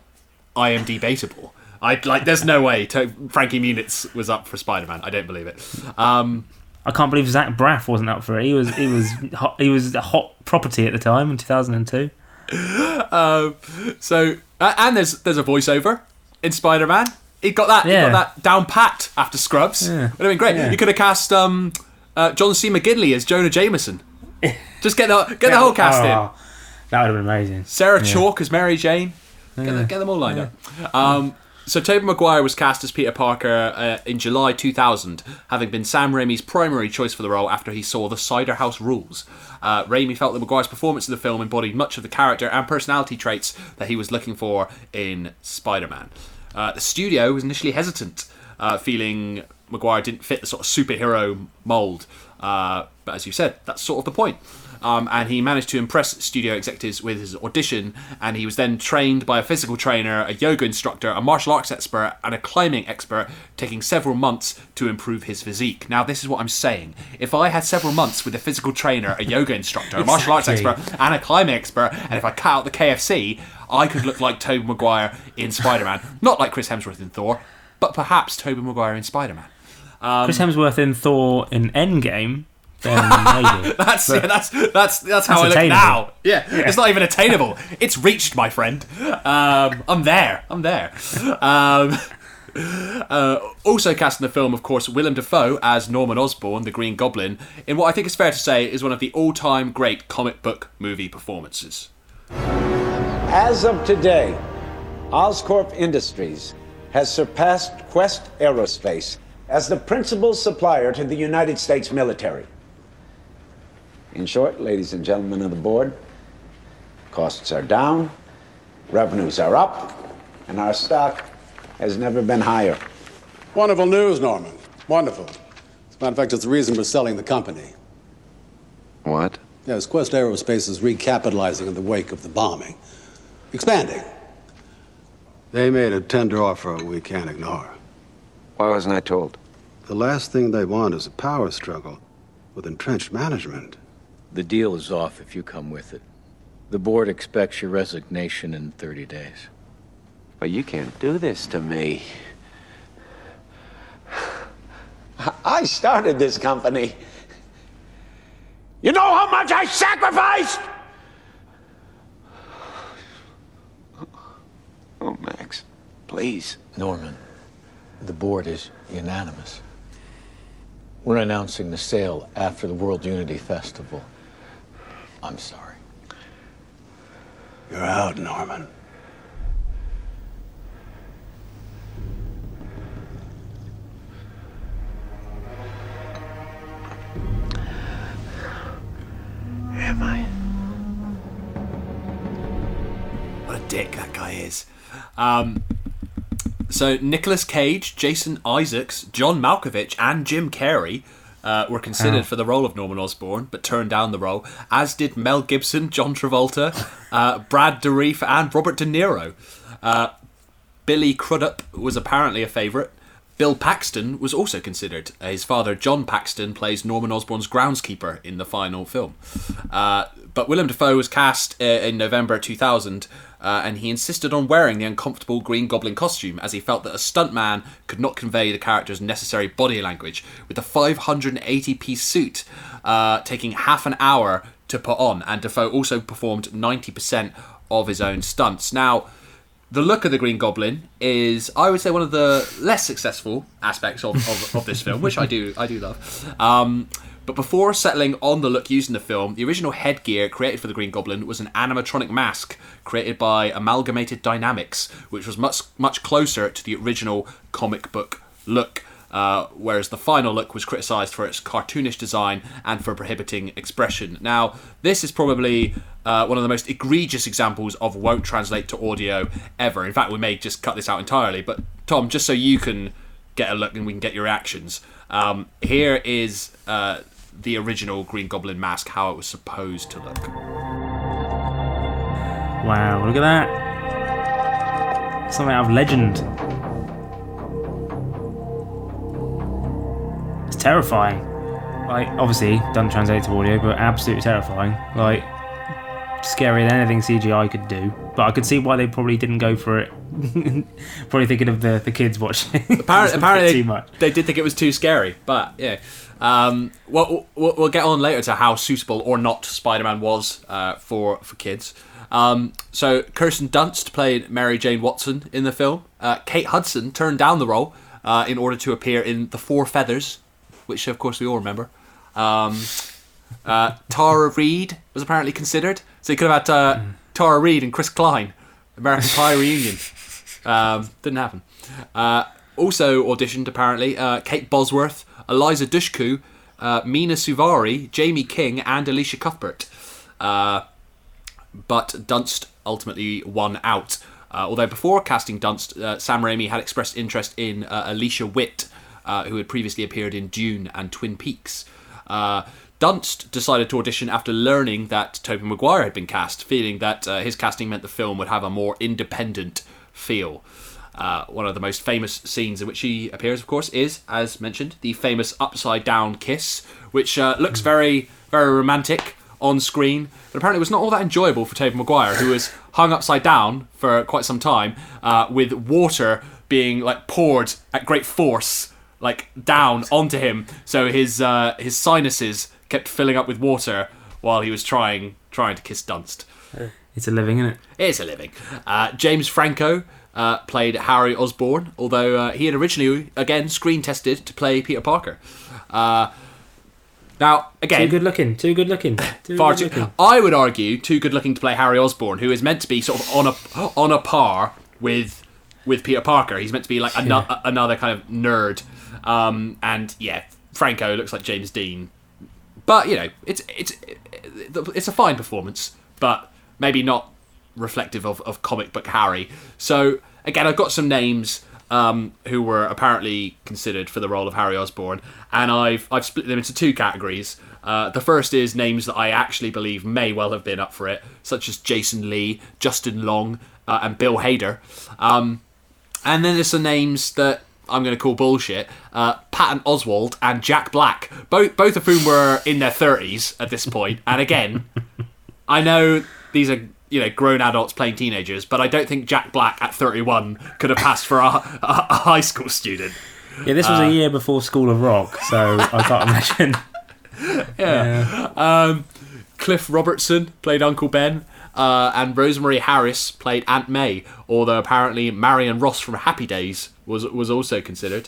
IMDb-bateable. I like. There's no way to, Frankie Muniz was up for Spider-Man. I don't believe it. Um, I can't believe Zach Braff wasn't up for it. He was he was [LAUGHS] hot, he was a hot property at the time in 2002. Um, so uh, and there's there's a voiceover in Spider-Man. He got that. Yeah. He got that down pat after Scrubs. Yeah. Would have been great. Yeah. You could have cast um, uh, John C. McGinley as Jonah Jameson. [LAUGHS] Just get the get the whole cast in. Oh, That would have been amazing. Sarah Yeah. Chalke as Mary Jane. Get, Yeah. them, get them all lined up. Um, so Tobey Maguire was cast as Peter Parker uh, in July 2000, having been Sam Raimi's primary choice for the role after he saw The Cider House Rules. Uh, Raimi felt that Maguire's performance in the film embodied much of the character and personality traits that he was looking for in Spider-Man. Uh, the studio was initially hesitant, uh, feeling Maguire didn't fit the sort of superhero mold. Uh, but as you said, that's sort of the point. Um, and he managed to impress studio executives with his audition. And he was then trained by a physical trainer, a yoga instructor, a martial arts expert, and a climbing expert, taking several months to improve his physique. Now, this is what I'm saying. If I had several months with a physical trainer, a yoga instructor, a martial arts expert, and a climbing expert, and if I cut out the KFC, I could look like Tobey Maguire in Spider Man. Not like Chris Hemsworth in Thor, but perhaps Tobey Maguire in Spider Man. Um, Chris Hemsworth in Thor in Endgame. Then maybe. [LAUGHS] That's But- yeah, that's that's that's how That's I look now. Yeah, Yeah. it's not even attainable. It's reached, my friend. Um, I'm there. I'm there. Um, [LAUGHS] uh, also cast in the film, of course, Willem Dafoe as Norman Osborn, the Green Goblin, in what I think is fair to say is one of the all-time great comic book movie performances. As of today, Oscorp Industries has surpassed Quest Aerospace as the principal supplier to the United States military. In short, ladies and gentlemen of the board, costs are down, revenues are up, and our stock has never been higher. Wonderful news, Norman. Wonderful. As a matter of fact, it's the reason we're selling the company. What? Yes, Quest Aerospace is recapitalizing in the wake of the bombing. Expanding. They made a tender offer we can't ignore. Why wasn't I told? The last thing they want is a power struggle with entrenched management. The deal is off if you come with it. The board expects your resignation in 30 days. But you can't do this to me. I started this company. You know how much I sacrificed? Oh, Max, please. Norman, the board is unanimous. We're announcing the sale after the World Unity Festival. I'm sorry. You're out, Norman. Am I? What a dick that guy is. Um, so Nicolas Cage, Jason Isaacs, John Malkovich, and Jim Carrey uh, were considered Oh. for the role of Norman Osborn, but turned down the role. As did Mel Gibson, John Travolta, uh, Brad Dourif, and Robert De Niro. Uh, Billy Crudup was apparently a favourite. Bill Paxton was also considered. Uh, His father, John Paxton, plays Norman Osborn's groundskeeper in the final film. Uh, but Willem Dafoe was cast uh, in November 2000, uh, and he insisted on wearing the uncomfortable Green Goblin costume as he felt that a stuntman could not convey the character's necessary body language, with the 580 piece suit taking half an hour to put on, and Dafoe also performed 90% of his own stunts. Now, the look of the Green Goblin is, I would say, one of the less successful aspects of, of, of this film, which I do I do love. Um, But before settling on the look used in the film, the original headgear created for the Green Goblin was an animatronic mask created by Amalgamated Dynamics, which was much much closer to the original comic book look. Uh, whereas the final look was criticised for its cartoonish design and for prohibiting expression. Now, this is probably uh, one of the most egregious examples of won't translate to audio ever. In fact, we may just cut this out entirely. But Tom, just so you can get a look and we can get your reactions, um, here is uh, the original Green Goblin mask, how it was supposed to look. Wow, look at that. Something out of legend. Terrifying. Like, obviously, doesn't translate to audio, but absolutely terrifying. Like, scarier than anything CGI could do. But I could see why they probably didn't go for it. [LAUGHS] probably thinking of the, the kids watching. [LAUGHS] Apparently, apparently too much. they did think it was too scary, but yeah. Um, we'll, we'll, we'll get on later to how suitable or not Spider-Man was uh, for for kids. Um, so Kirsten Dunst played Mary Jane Watson in the film. Uh, Kate Hudson turned down the role uh, in order to appear in The Four Feathers, which of course we all remember. Um, uh, Tara Reid was apparently considered, so you could have had uh, Tara Reid and Chris Klein, American Pie reunion. Um, didn't happen. Uh, also auditioned apparently uh, Kate Bosworth, Eliza Dushku, uh, Mena Suvari, Jaime King, and Elisha Cuthbert. Uh, but Dunst ultimately won out. Uh, although before casting Dunst, uh, Sam Raimi had expressed interest in uh, Alicia Witt, uh, who had previously appeared in Dune and Twin Peaks. Uh, Dunst decided to audition after learning that Tobey Maguire had been cast, feeling that uh, his casting meant the film would have a more independent feel. Uh, one of the most famous scenes in which he appears, of course, is, as mentioned, the famous upside down kiss, which uh, looks very, very romantic on screen, but apparently was not all that enjoyable for Tobey Maguire, who was hung upside down for quite some time, uh, with water being like poured at great force, like down onto him, so his uh, his sinuses kept filling up with water while he was trying trying to kiss Dunst. It's a living, isn't it? It is a living. Uh, James Franco uh, played Harry Osborn, although uh, he had originally, again, screen tested to play Peter Parker. Uh, now, again, Too good looking. Too good looking. Too [LAUGHS] far good too. looking. I would argue too good looking to play Harry Osborn, who is meant to be sort of on a on a par with with Peter Parker. He's meant to be like ano- another kind of nerd. Um, and yeah, Franco looks like James Dean, but you know, it's it's it's a fine performance, but maybe not reflective of, of comic book Harry. So again, I've got some names um, who were apparently considered for the role of Harry Osborn, and I've I've split them into two categories. Uh, the first is names that I actually believe may well have been up for it, such as Jason Lee, Justin Long, uh, and Bill Hader. Um, and then there's some names that I'm going to call bullshit. Uh, Patton Oswalt and Jack Black, both both of whom were in their 30s at this point. And again, [LAUGHS] I know these are you know grown adults playing teenagers, but I don't think Jack Black at 31 could have passed for a, a, a high school student. Yeah, this was Uh, a year before School of Rock, so I can't [LAUGHS] imagine. yeah. Um, Cliff Robertson played Uncle Ben, uh, and Rosemary Harris played Aunt May. Although apparently Marion Ross from Happy Days was was also considered,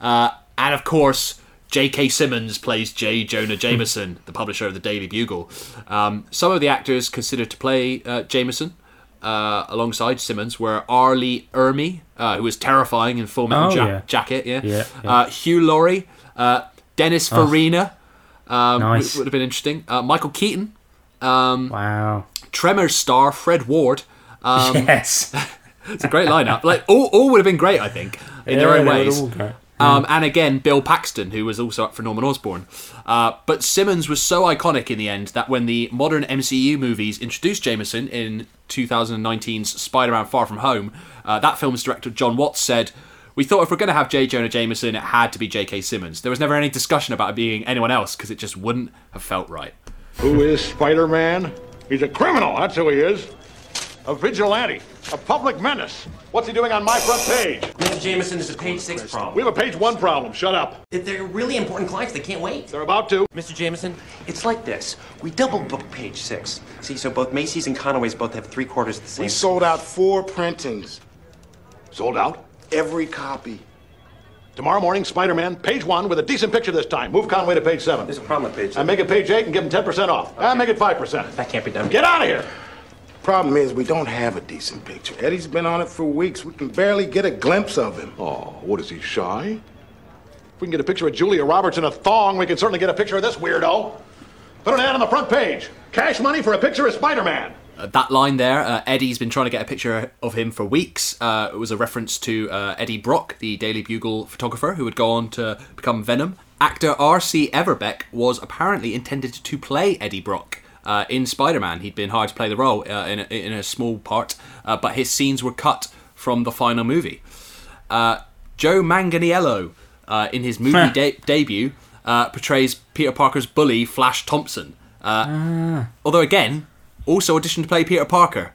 uh, and of course. J.K. Simmons plays J. Jonah Jameson, the publisher of the Daily Bugle. Um, some of the actors considered to play uh, Jameson uh, alongside Simmons were R. Lee Ermey, uh, who was terrifying in Full Metal Oh, Ja- yeah. Jacket, yeah. Yeah, yeah. Uh, Hugh Laurie, uh, Dennis Oh. Farina, um, Nice. would, would have been interesting. Uh, Michael Keaton. Um, wow. Tremors star Fred Ward. Um, [LAUGHS] Yes. [LAUGHS] it's a great lineup. Like all, all would have been great, I think, in their own ways. all. Um, and again, Bill Paxton, who was also up for Norman Osborn. Uh, but Simmons was so iconic in the end that when the modern MCU movies introduced Jameson in 2019's Spider-Man: Far From Home, uh, that film's director John Watts said. We thought if we're going to have J. Jonah Jameson, it had to be J.K. Simmons. There was never any discussion about it being anyone else because it just wouldn't have felt right. Who is Spider Man? He's a criminal, that's who he is. A vigilante, a public menace. What's he doing on my front page? Mr. Jameson, this is a page six problem. We have a page one problem. Shut up. They're really important clients. They can't wait. They're about to. Mr. Jameson, it's like this. We double booked page six. See, so both Macy's and Conaway's both have three quarters of the same. We sold out four printings. Sold out? Every copy. Tomorrow morning, Spider-Man, page one, with a decent picture this time. Move Conway to page seven. There's a problem with page I make it page eight and give him 10% off. And make it 5%. That can't be done. Get out of here! Problem is, we don't have a decent picture. Eddie's been on it for weeks. We can barely get a glimpse of him. Oh, what is he, shy? If we can get a picture of Julia Roberts in a thong, we can certainly get a picture of this weirdo. Put an ad on the front page. Cash money for a picture of Spider-Man. Uh, that line there, uh, Eddie's been trying to get a picture of him for weeks. Uh, it was a reference to uh, Eddie Brock, the Daily Bugle photographer who would go on to become Venom. Actor R.C. Everbeck was apparently intended to play Eddie Brock. Uh, in Spider-Man, he'd been hired to play the role uh, in, a, in a small part, uh, but his scenes were cut from the final movie. Uh, Joe Manganiello, uh, in his movie [LAUGHS] de- debut, uh, portrays Peter Parker's bully, Flash Thompson. Uh, Ah. Although, again, also auditioned to play Peter Parker.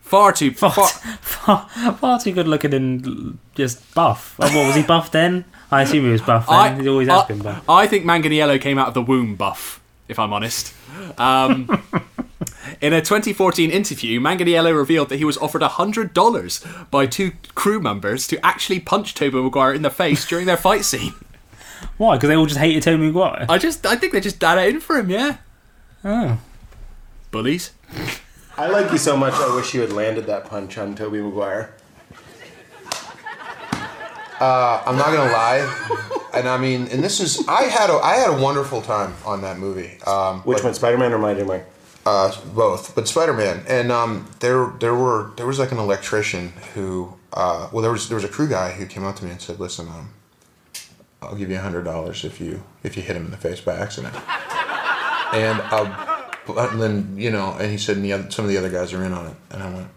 Far too far. far, [LAUGHS] far too good looking and just buff. Oh, what was he buff then? I assume he was buff then. I, he always has I- been buff. I think Manganiello came out of the womb buff, if I'm honest. Um, [LAUGHS] in a 2014 interview, Manganiello revealed that he was offered $100 by two crew members to actually punch Tobey Maguire in the face during their fight scene. Why? Because they all just hated Tobey Maguire. I just, I think they just it in for him, yeah. Oh. Bullies. I like you so much. I wish you had landed that punch on Tobey Maguire. Uh, I'm not gonna lie, and I mean, and this is I had a I had a wonderful time on that movie. Um, Which but- one, Spider-Man or Mighty Mike? Uh, both, but Spider-Man, and um, there there were there was like an electrician who, uh, well, there was there was a crew guy who came up to me and said, "Listen, um, I'll give you a hundred dollars if you if you hit him in the face by accident." and uh, but then you know, and he said, and the other, some of the other guys are in on it, and I went,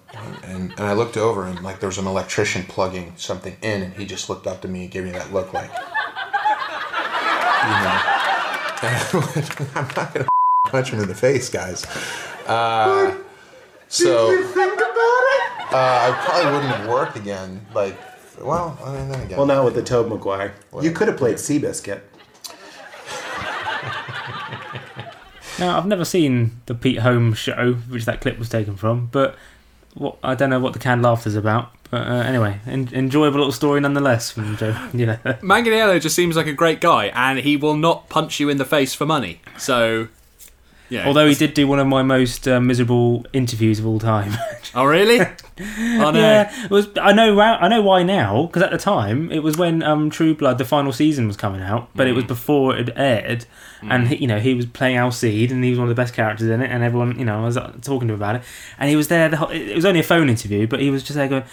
and and I looked over and like there was an electrician plugging something in, and he just looked up to me and gave me that look like, you know, [LAUGHS] and I went, I'm not gonna [LAUGHS] punch him in the face, guys. Uh, so think about it? uh, I probably wouldn't have worked again. Like, well, I mean, then again. Well, not with the Tobe Maguire. You could have played Seabiscuit. [LAUGHS] Now, I've never seen the Pete Holmes show, which that clip was taken from, but what I don't know what the canned laughter's about. But uh, anyway, en- enjoyable little story nonetheless from Joe. [LAUGHS] You know, Manganiello just seems like a great guy, and he will not punch you in the face for money. So, yeah. although he did do one of my most uh, miserable interviews of all time. [LAUGHS] Oh, really? oh, no. Yeah, it was. I know. why- I know why now. Because at the time, it was when um, True Blood, the final season, was coming out, but it was Mm. before it aired, and Mm. he, you know he was playing Alcide, and he was one of the best characters in it, and everyone, you know, I was uh, talking to him about it, and he was there. The whole, it was only a phone interview, but he was just there going.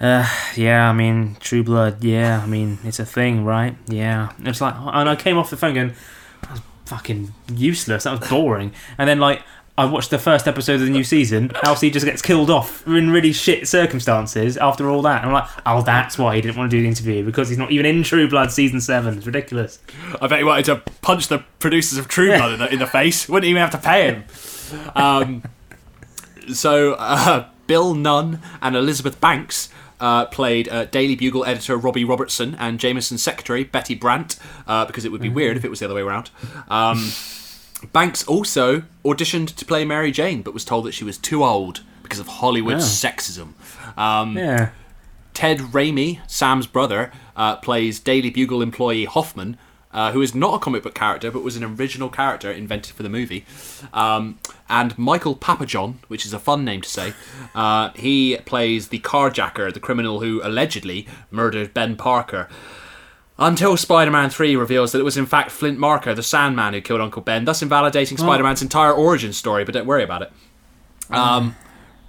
Uh, yeah, I mean, True Blood. Yeah, I mean, it's a thing, right? Yeah. And it's like, and I came off the phone going, fucking useless. That was boring. and then like, I watched the first episode of the new season. Alcide just gets killed off in really shit circumstances after all that. And I'm like, oh, that's why he didn't want to do the interview because he's not even in True Blood season seven. It's ridiculous. I bet he wanted to punch the producers of True Blood in, the, in the face. [LAUGHS] Wouldn't even have to pay him. Um, so, uh, Bill Nunn and Elizabeth Banks uh, played uh, Daily Bugle editor Robbie Robertson and Jameson's secretary Betty Brandt, uh, because it would be weird if it was the other way around. Um, Banks also auditioned to play Mary Jane, but was told that she was too old because of Hollywood's Oh. sexism. Um, Yeah. Ted Raimi, Sam's brother, uh, plays Daily Bugle employee Hoffman, uh, who is not a comic book character but was an original character invented for the movie. Um, and Michael Papajohn, which is a fun name to say, uh, he plays the carjacker, the criminal who allegedly murdered Ben Parker. Until Spider Man 3 reveals that it was in fact Flint Marko, the Sandman, who killed Uncle Ben, thus invalidating Oh. Spider Man's entire origin story, but don't worry about it. Um,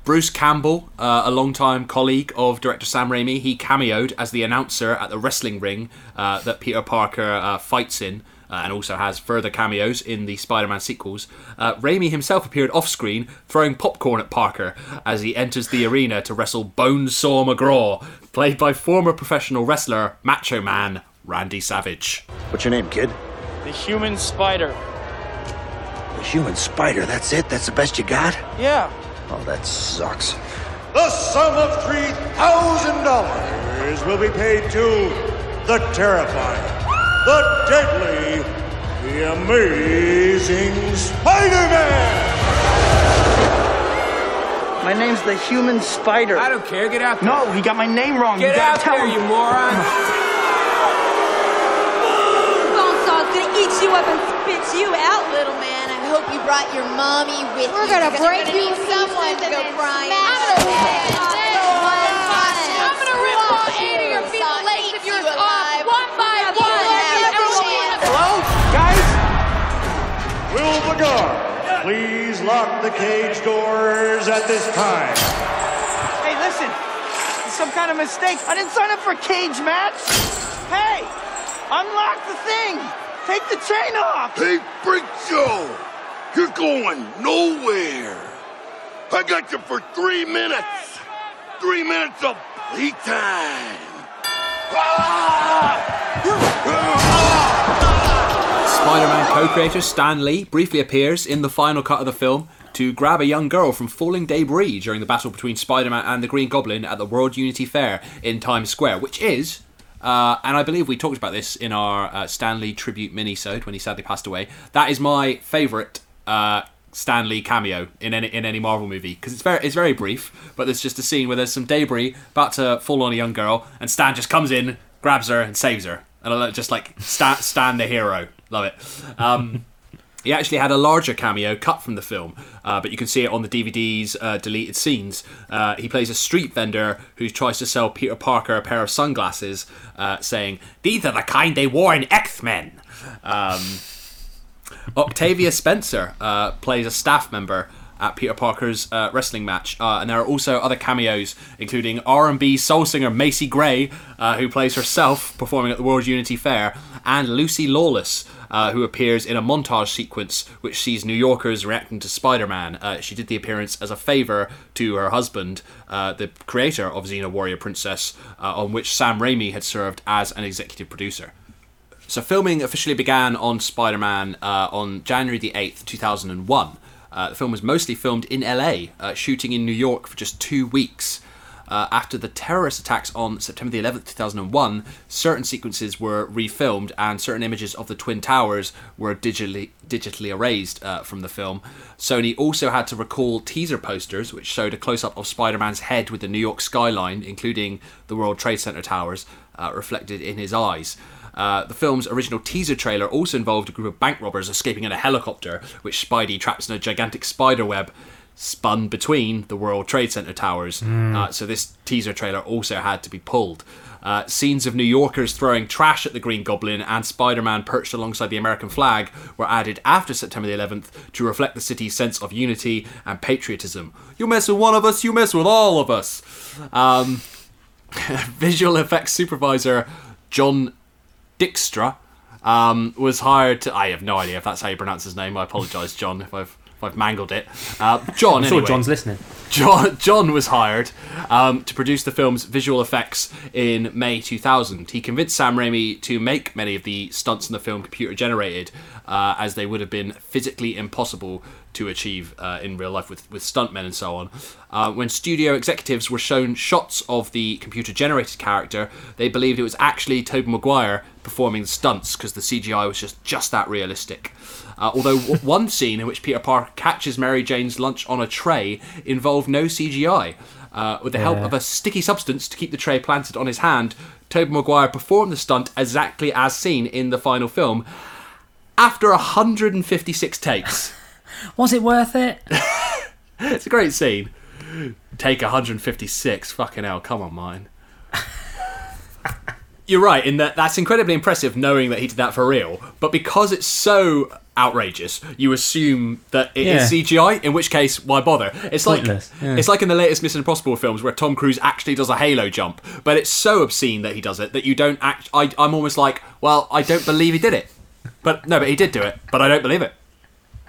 Bruce Campbell, uh, a longtime colleague of director Sam Raimi, he cameoed as the announcer at the wrestling ring uh, that Peter Parker uh, fights in. Uh, and also has further cameos in the Spider-Man sequels. Uh, Raimi himself appeared off-screen, throwing popcorn at Parker as he enters the arena to wrestle Bonesaw McGraw, played by former professional wrestler Macho Man Randy Savage. What's your name, kid? The human spider. The human spider, that's it? That's the best you got? Yeah. Oh, that sucks. The sum of $3,000 will be paid to the terrifying, the deadly, the amazing Spider-Man! My name's the human spider. I don't care. Get out there. No, he got my name wrong. Get out there, you gotta out tell there, him. you moron. [LAUGHS] up and spits you out, little man. I hope you brought your mommy with We're you. gonna because break you're you gonna need someone to go crying. I'm gonna rip all eight of your feet legs of yours off one by one. Hello, guys? Will the guard please lock the cage doors at this time? Hey, listen. It's some kind of mistake. I didn't sign up for a cage match. Hey, unlock the thing. Take the chain off. Hey, Freak Show! You're going nowhere! I got you for three minutes! Three minutes of playtime! Spider-Man co-creator Stan Lee briefly appears in the final cut of the film to grab a young girl from falling debris during the battle between Spider-Man and the Green Goblin at the World Unity Fair in Times Square, which is, uh, and I believe we talked about this in our uh, Stan Lee tribute mini-sode when he sadly passed away. That is my favourite uh, Stan Lee cameo in any in any Marvel movie because it's very it's very brief, but there's just a scene where there's some debris about to fall on a young girl, and Stan just comes in, grabs her, and saves her, and I just like Stan, Stan the hero, love it. Um, he actually had a larger cameo cut from the film, uh, but you can see it on the DVD's uh, deleted scenes. Uh, he plays a street vendor who tries to sell Peter Parker a pair of sunglasses, uh, saying, These are the kind they wore in X Men. Um, Octavia Spencer uh, plays a staff member at Peter Parker's uh, wrestling match, uh, and there are also other cameos, including R&B soul singer Macy Gray, uh, who plays herself performing at the World Unity Fair, and Lucy Lawless, uh, who appears in a montage sequence which sees New Yorkers reacting to Spider-Man. Uh, she did the appearance as a favor to her husband, the creator of Xena Warrior Princess, on which Sam Raimi had served as an executive producer. So filming officially began on Spider-Man uh, on January the 8th, 2001. Uh, the film was mostly filmed in LA, uh, shooting in New York for just two weeks. Uh, after the terrorist attacks on September the 11th, 2001, certain sequences were refilmed and certain images of the Twin Towers were digitally, digitally erased uh, from the film. Sony also had to recall teaser posters which showed a close up of Spider Man's head with the New York skyline, including the World Trade Center towers, uh, reflected in his eyes. Uh, the film's original teaser trailer also involved a group of bank robbers escaping in a helicopter, which Spidey traps in a gigantic spider web spun between the World Trade Center towers. Mm. Uh, so this teaser trailer also had to be pulled. Uh, scenes of New Yorkers throwing trash at the Green Goblin and Spider Man perched alongside the American flag were added after September the 11th to reflect the city's sense of unity and patriotism. You mess with one of us, you mess with all of us. Um, [LAUGHS] visual effects supervisor John Dykstra um, was hired to. I have no idea if that's how you pronounce his name. I apologise, John, if I've if I've mangled it. Uh, John, [LAUGHS] I'm sure anyway. John's listening. John, John was hired um, to produce the film's visual effects in May 2000. He convinced Sam Raimi to make many of the stunts in the film computer generated, uh, as they would have been physically impossible to achieve uh, in real life with, with stuntmen and so on. Uh, when studio executives were shown shots of the computer generated character, they believed it was actually Tobey Maguire performing the stunts because the CGI was just, just that realistic. Uh, although w- [LAUGHS] one scene in which Peter Parker catches Mary Jane's lunch on a tray involved no CGI. Uh, with the help of a sticky substance to keep the tray planted on his hand, Tobey Maguire performed the stunt exactly as seen in the final film after 156 takes. Was it worth it? [LAUGHS] it's a great scene. Take 156. Fucking hell, come on, mine. [LAUGHS] You're right in that that's incredibly impressive knowing that he did that for real, but because it's so outrageous, you assume that it is Yeah. CGI, in which case, why bother? It's like yeah. it's like in the latest Mission Impossible films where Tom Cruise actually does a halo jump, but it's so obscene that he does it that you don't act I I'm almost like, well, I don't believe he did it. But no, but he did do it, but I don't believe it.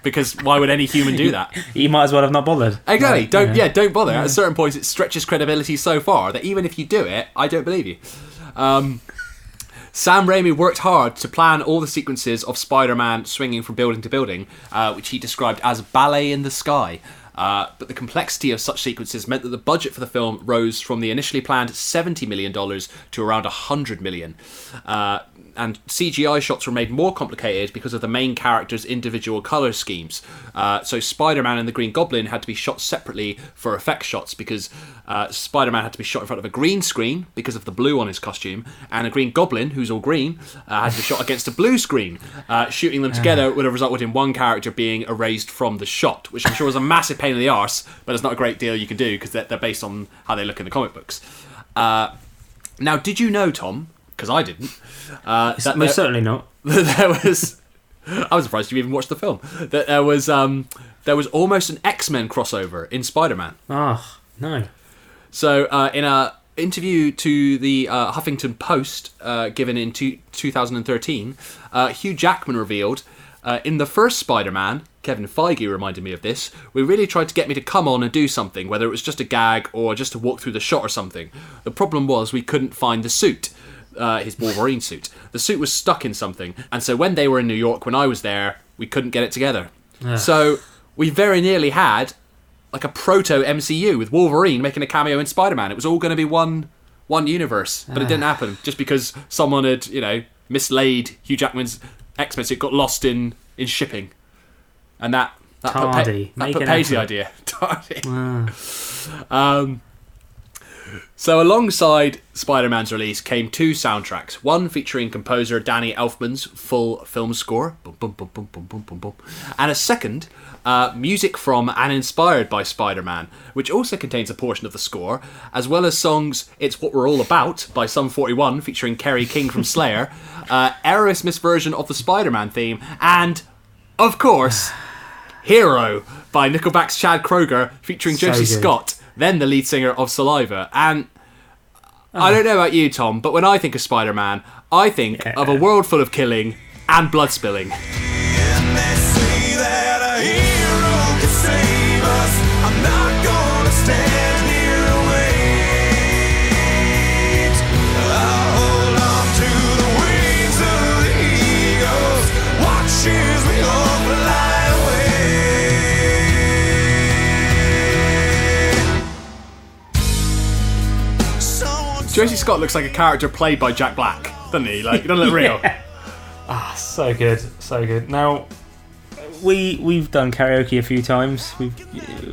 Because why would any human do that? [LAUGHS] You might as well have not bothered. Exactly. Like, don't yeah. yeah. don't bother. Yeah. At a certain point, it stretches credibility so far that even if you do it, I don't believe you. Um, Sam Raimi worked hard to plan all the sequences of Spider-Man swinging from building to building, uh, which he described as ballet in the sky. Uh, but the complexity of such sequences meant that the budget for the film rose from the initially planned $70 million to around 100 million. Uh, and CGI shots were made more complicated because of the main character's individual color schemes. Uh, so Spider Man and the Green Goblin had to be shot separately for effect shots because uh, Spider Man had to be shot in front of a green screen because of the blue on his costume, and a Green Goblin, who's all green, uh, had to be shot against a blue screen. Uh, shooting them together would have resulted in one character being erased from the shot, which I'm sure was a massive pain in the arse, but it's not a great deal you can do because they're, they're based on how they look in the comic books. Uh, now, did you know, Tom? Because I didn't. Uh, that most there- certainly not. [LAUGHS] there was. I was surprised you even watched the film. That there was um, there was almost an X Men crossover in Spider Man. Ah, no. So uh, in a interview to the uh, Huffington Post uh, given in two, 2013, uh, Hugh Jackman revealed uh, in the first Spider-Man. Kevin Feige reminded me of this. We really tried to get me to come on and do something, whether it was just a gag or just to walk through the shot or something. The problem was we couldn't find the suit. Uh, his Wolverine suit. The suit was stuck in something, and so when they were in New York, when I was there, we couldn't get it together. Ugh. So we very nearly had like a proto MCU with Wolverine making a cameo in Spider Man. It was all going to be one one universe, but it didn't happen just because someone had you know mislaid Hugh Jackman's X Men. So it got lost in in shipping, and that that put, Pa- that put Paisley effort. idea. [LAUGHS] Tardy. Ah. Um, so, alongside Spider Man's release came two soundtracks. One featuring composer Danny Elfman's full film score, boom, boom, boom, and a second, uh, music from and inspired by Spider Man, which also contains a portion of the score, as well as songs It's What We're All About by Sum 41 featuring Kerry King from Slayer, [LAUGHS] uh, Aerosmith's version of the Spider Man theme, and, of course, Hero by Nickelback's Chad Kroeger featuring so Josey good. Scott then the lead singer of Saliva. And I don't know about you, Tom, but when I think of Spider Man, I think of a world full of killing and blood spilling. Josey Scott looks like a character played by Jack Black, doesn't he? Like, he doesn't look real. [LAUGHS] Yeah. Ah, so good, so good. Now, we we've done karaoke a few times. We've,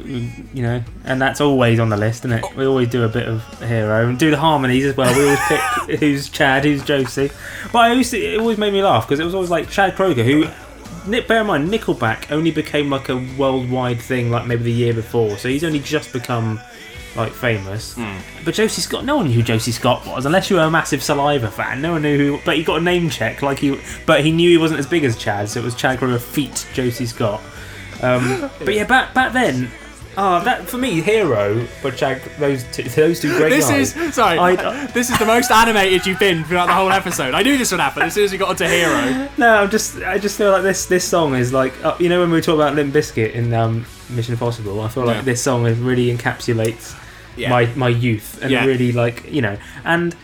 we, you know, and that's always on the list, isn't it? We always do a bit of hero and do the harmonies as well. We always pick [LAUGHS] who's Chad, who's Josey. But I used to, it always made me laugh because it was always like Chad Kroeger, who. Nick, bear in mind, Nickelback only became like a worldwide thing like maybe the year before, so he's only just become like famous. But Josey Scott, no one knew who Josey Scott was unless you were a massive Saliva fan. No one knew who, but he got a name check like he, but he knew he wasn't as big as Chad, so it was Chad Kroeger feat Josey Scott. Um, [GASPS] but yeah, back back then. Oh, that for me, Hero, but Chad, those two, those two great This guys. is sorry. I- this is the most animated you've been throughout the whole episode. I knew this would happen as soon as we got onto Hero. [LAUGHS] No, I'm just I just feel like this this song is like uh, you know when we talk about Limp Bizkit in um, Mission Impossible, I feel like Yeah. this song is really encapsulates Yeah. my my youth and Yeah. really like you know and.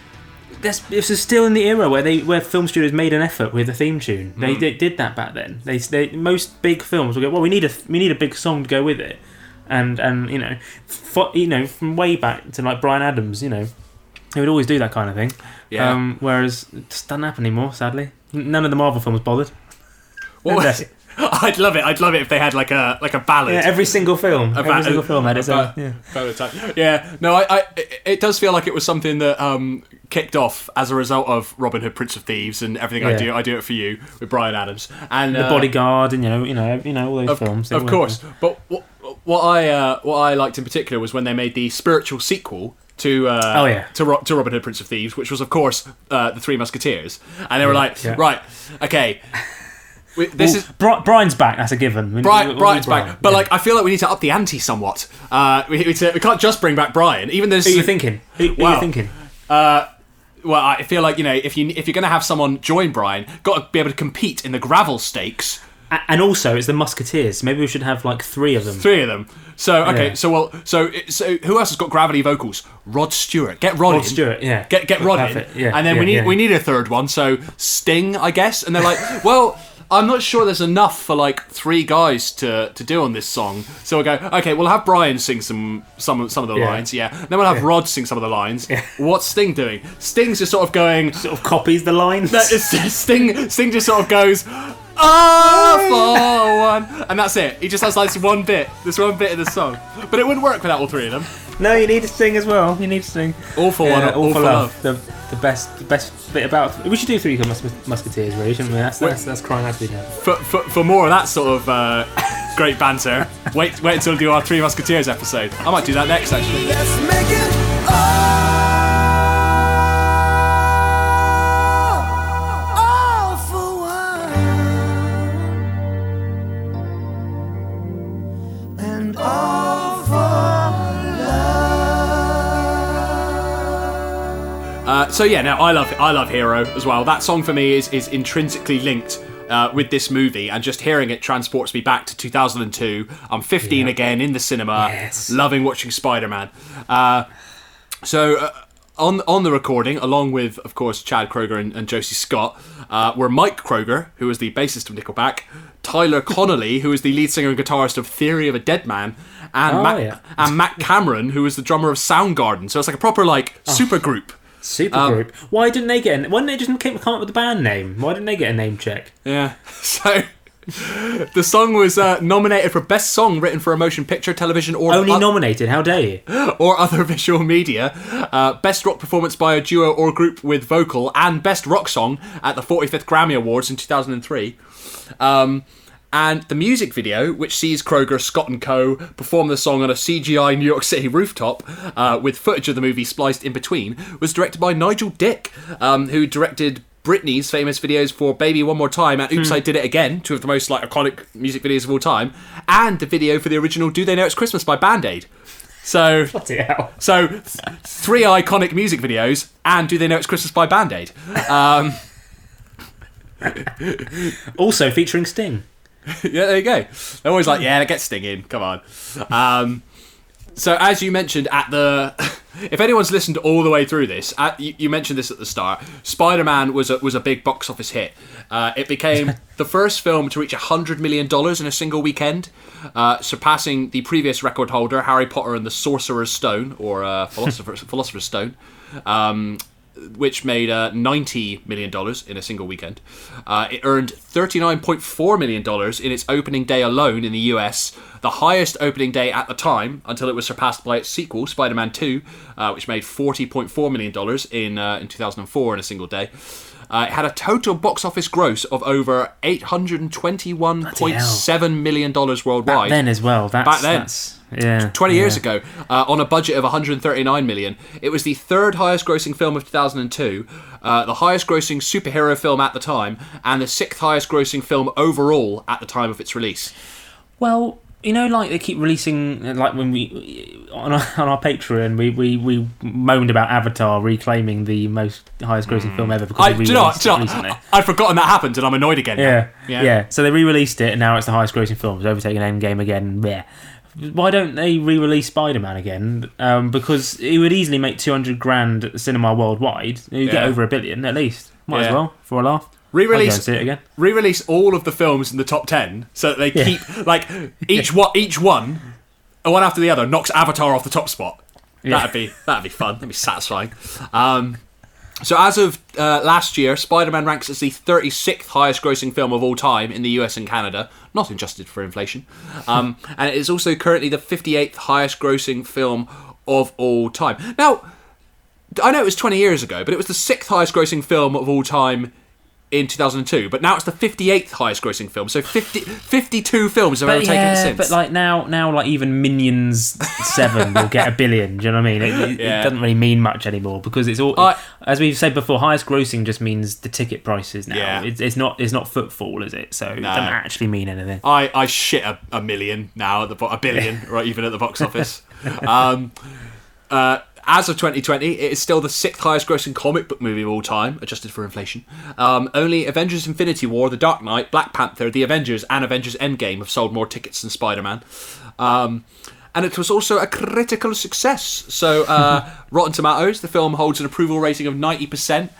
This, this is still in the era where they where film studios made an effort with a theme tune. They, Mm. they did that back then. They, they most big films will go well. We need a we need a big song to go with it, and and you know, fo- you know from way back to like Bryan Adams. You know, they would always do that kind of thing. Yeah. Um, whereas it just doesn't happen anymore. Sadly, none of the Marvel films bothered. What was- [LAUGHS] I'd love it. I'd love it if they had like a like a ballad. Yeah, every single film. Every About- single film had its own. Yeah. Yeah, no, I, I, it- does feel like it was something that um, kicked off as a result of Robin Hood, Prince of Thieves, and everything I do. I do it for you with Bryan Adams and The uh, Bodyguard, and you know, you know, you know, all those of, films. Of course, but what, what I uh, what I liked in particular was when they made the spiritual sequel to uh, Oh, yeah. to, Ro- to Robin Hood, Prince of Thieves, which was of course uh, the Three Musketeers, and they were Yeah, like, yeah. right, okay, we, this Well, is Bri- Brian's back. That's a given. We- Brian, we- Brian's Brian, back, but like I feel like we need to up the ante somewhat. Uh, we, we, can't just bring back Brian, even though this are you thinking? Who, who Wow. you thinking? Uh, well, I feel like you know if you if you're going to have someone join Brian, got to be able to compete in the gravel stakes. And also, it's the Musketeers. Maybe we should have like three of them. Three of them. So okay, Yeah. so well, so so who else has got gravity vocals? Rod Stewart. Get Rod, Rod in. Stewart, yeah. Get get Rod Perfect, in. yeah, and then we need yeah. we need a third one. So Sting, I guess. And they're like, well, I'm not sure there's enough for like three guys to, to do on this song. So we'll go, okay, we'll have Brian sing some some some of the Yeah. lines, yeah. Then we'll have Rod sing some of the lines. What's Sting doing? Sting's just sort of going, sort of copies the lines. [LAUGHS] Sting Sting just sort of goes. Oh, for one, and that's it. He just has like this one bit, this one bit of the song, but it wouldn't work without all three of them. No, you need to sing as well. You need to sing. All for one, all, all for for love. The, the best, the best bit about. We should do three mus- musketeers, really, shouldn't we? That's that's, that's crying out to be done. For, for, for more of that sort of uh, great banter, wait wait until we do our Three Musketeers episode. I might do that next actually. All so yeah, now I love I love Hero as well. That song for me is is intrinsically linked. Uh, with this movie and just hearing it transports me back to 2002. I'm 15 again in the cinema, loving watching Spider-Man. Uh, so uh, on on the recording, along with of course Chad Kroeger and, and Josey Scott, uh, were Mike Kroeger, who was the bassist of Nickelback, Tyler Connolly, who was the lead singer and guitarist of Theory of a Dead Man, and Oh, Matt, yeah. and Matt Cameron, who was the drummer of Soundgarden. So it's like a proper like super group. Super Um, group. Why didn't they get? An, why didn't they just come come up with a band name? Why didn't they get a name check? Yeah. [LAUGHS] So the song was uh, nominated for best song written for a motion picture, television, or Only o- nominated. How dare you? [LAUGHS] or other [LAUGHS] visual media. Uh, best rock performance by a duo or group with vocal, and best rock song at the 45th Grammy Awards in 2003. Um, and the music video, which sees Kroeger, Scott and Co. perform the song on a CGI New York City [LAUGHS] rooftop uh, with footage of the movie spliced in between, was directed by Nigel Dick, um, who directed Britney's famous videos for Baby One More Time and Oops, Hmm. I Did It Again, two of the most like iconic music videos of all time, and the video for the original Do They Know It's Christmas by Band Aid. So, so th- three iconic music videos, and Do They Know It's Christmas by Band Aid. Um, [LAUGHS] Also featuring Sting. [LAUGHS] yeah, there you go. They're always like, yeah, get Sting in. Come on. Um, so as you mentioned at the, [LAUGHS] if anyone's listened all the way through this, at, you, you mentioned this at the start. Spider-Man was a, was a big box office hit. Uh, it became [LAUGHS] the first film to reach hundred million dollars in a single weekend, uh, surpassing the previous record holder, Harry Potter and the Sorcerer's Stone, or uh, Philosopher's, Philosopher's Stone. Um, which made uh, $90 million in a single weekend. Uh, it earned $39.4 million in its opening day alone in the US, the highest opening day at the time until it was surpassed by its sequel, Spider Man 2, uh, which made $40.4 million in, uh, in 2004 in a single day. Uh, it had a total box office gross of over $821.7 million worldwide. Back then as well. That's, Back then. That's, yeah. 20 years yeah. ago uh, on a budget of 139 million it was the third highest grossing film of 2002 uh, the highest grossing superhero film at the time and the sixth highest grossing film overall at the time of its release Well, you know, like they keep releasing, like when we on our, on our Patreon, we, we, we moaned about Avatar reclaiming the most highest grossing film ever because I, they do re-released do you it know, recently. I'd forgotten that happened and I'm annoyed again. Yeah, yeah yeah, So they re-released it, and now it's the highest grossing film. It's overtaken Endgame again. Yeah. Why don't they re-release Spider-Man again? Um, because it would easily make two hundred grand at the cinema worldwide. You get over a billion at least. Might as well for a laugh. I'd go and Re-release it again. Re-release all of the films in the top ten, so that they Yeah. keep like [LAUGHS] each one, each one, one after the other, knocks Avatar off the top spot. Yeah. That'd be that'd be fun. That'd be satisfying. Um, so as of uh, last year, Spider-Man ranks as the 36th highest grossing film of all time in the US and Canada, not adjusted for inflation. Um, [LAUGHS] and it is also currently the 58th highest grossing film of all time. Now, I know it was 20 years ago, but it was the sixth highest grossing film of all time in 2002. But now it's the 58th highest grossing film. So 50, 52 films have But overtaken yeah, it since. but like now, now like even Minions Seven will get a billion. Do you know what I mean? It, it, Yeah. it doesn't really mean much anymore because it's all, I- as we've said before, highest grossing just means the ticket prices now. Yeah. It's, it's not it's not footfall, is it? So it doesn't actually mean anything. I, I shit a, a million now at the bo- a billion right even at the box [LAUGHS] office. um, uh, as of 2020, it is still the sixth highest grossing comic book movie of all time, adjusted for inflation. Um, only Avengers: Infinity War, The Dark Knight, Black Panther, The Avengers, and Avengers: Endgame have sold more tickets than Spider-Man. Um, and it was also a critical success. So, uh, [LAUGHS] Rotten Tomatoes, the film holds an approval rating of 90%.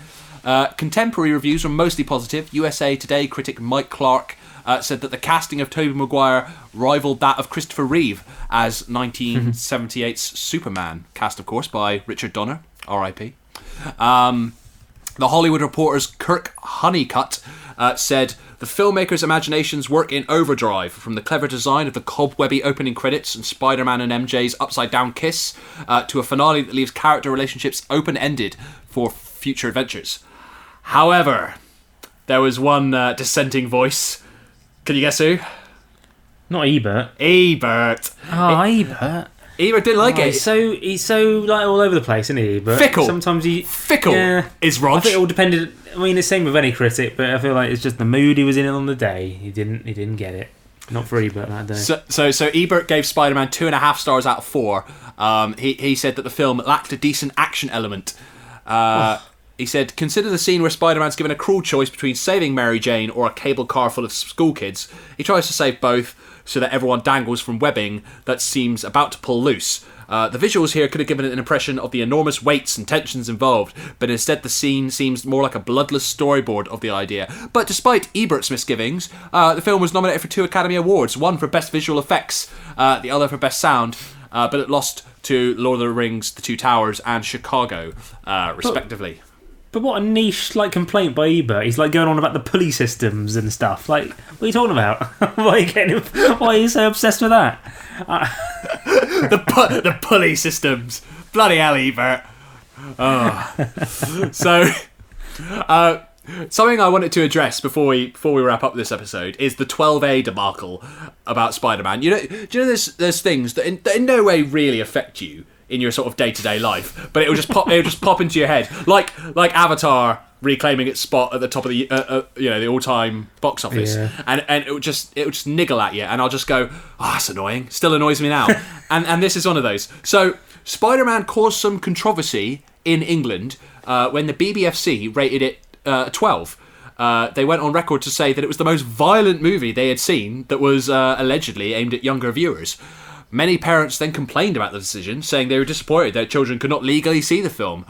Uh, contemporary reviews were mostly positive. USA Today critic Mike Clark uh, said that the casting of Tobey Maguire rivaled that of Christopher Reeve as [LAUGHS] 1978's Superman, cast, of course, by Richard Donner, R.I.P. Um, the Hollywood Reporter's Kirk Honeycutt uh, said the filmmaker's imaginations work in overdrive, from the clever design of the cobwebby opening credits and Spider-Man and MJ's upside down kiss uh, to a finale that leaves character relationships open-ended for future adventures. However, there was one uh, dissenting voice. Can you guess who? Not Ebert. Ebert. Oh, Ebert. Ebert didn't like Oh, it. He's so he's so like all over the place, isn't he? But Fickle. Sometimes he Fickle Yeah. is Rog. I think it all depended. I mean, the same with any critic, but I feel like it's just the mood he was in on the day. He didn't he didn't get it. Not for Ebert that day. So, so, so Ebert gave Spider-Man two and a half stars out of four. Um, he he said that the film lacked a decent action element. Uh, he said, "Consider the scene where Spider-Man's given a cruel choice between saving Mary Jane or a cable car full of school kids. He tries to save both, so that everyone dangles from webbing that seems about to pull loose." Uh, the visuals here could have given an impression of the enormous weights and tensions involved, but instead the scene seems more like a bloodless storyboard of the idea. But despite Ebert's misgivings, uh, the film was nominated for two Academy Awards one for Best Visual Effects, uh, the other for Best Sound, uh, but it lost to Lord of the Rings, The Two Towers, and Chicago, uh, respectively. But what a niche like complaint by Ebert. He's like going on about the pulley systems and stuff. Like, what are you talking about? [LAUGHS] why are you getting? Why are you so obsessed with that? Uh, [LAUGHS] the pu- the pulley systems. Bloody hell, Ebert. Oh. [LAUGHS] so, uh, something I wanted to address before we before we wrap up this episode is the 12A debacle about Spider-Man. You know, do you know there's there's things that in, that in no way really affect you in your sort of day to day life, but it will just pop it will just pop into your head, like like Avatar reclaiming its spot at the top of the uh, uh, you know the all time box office, Yeah. and and it would just it would just niggle at you, and I'll just go, oh, that's annoying. Still annoys me now, [LAUGHS] and and this is one of those. So Spider Man caused some controversy in England uh, when the BBFC rated it uh, 12. Uh, they went on record to say that it was the most violent movie they had seen that was uh, allegedly aimed at younger viewers. Many parents then complained about the decision, saying they were disappointed their children could not legally see the film.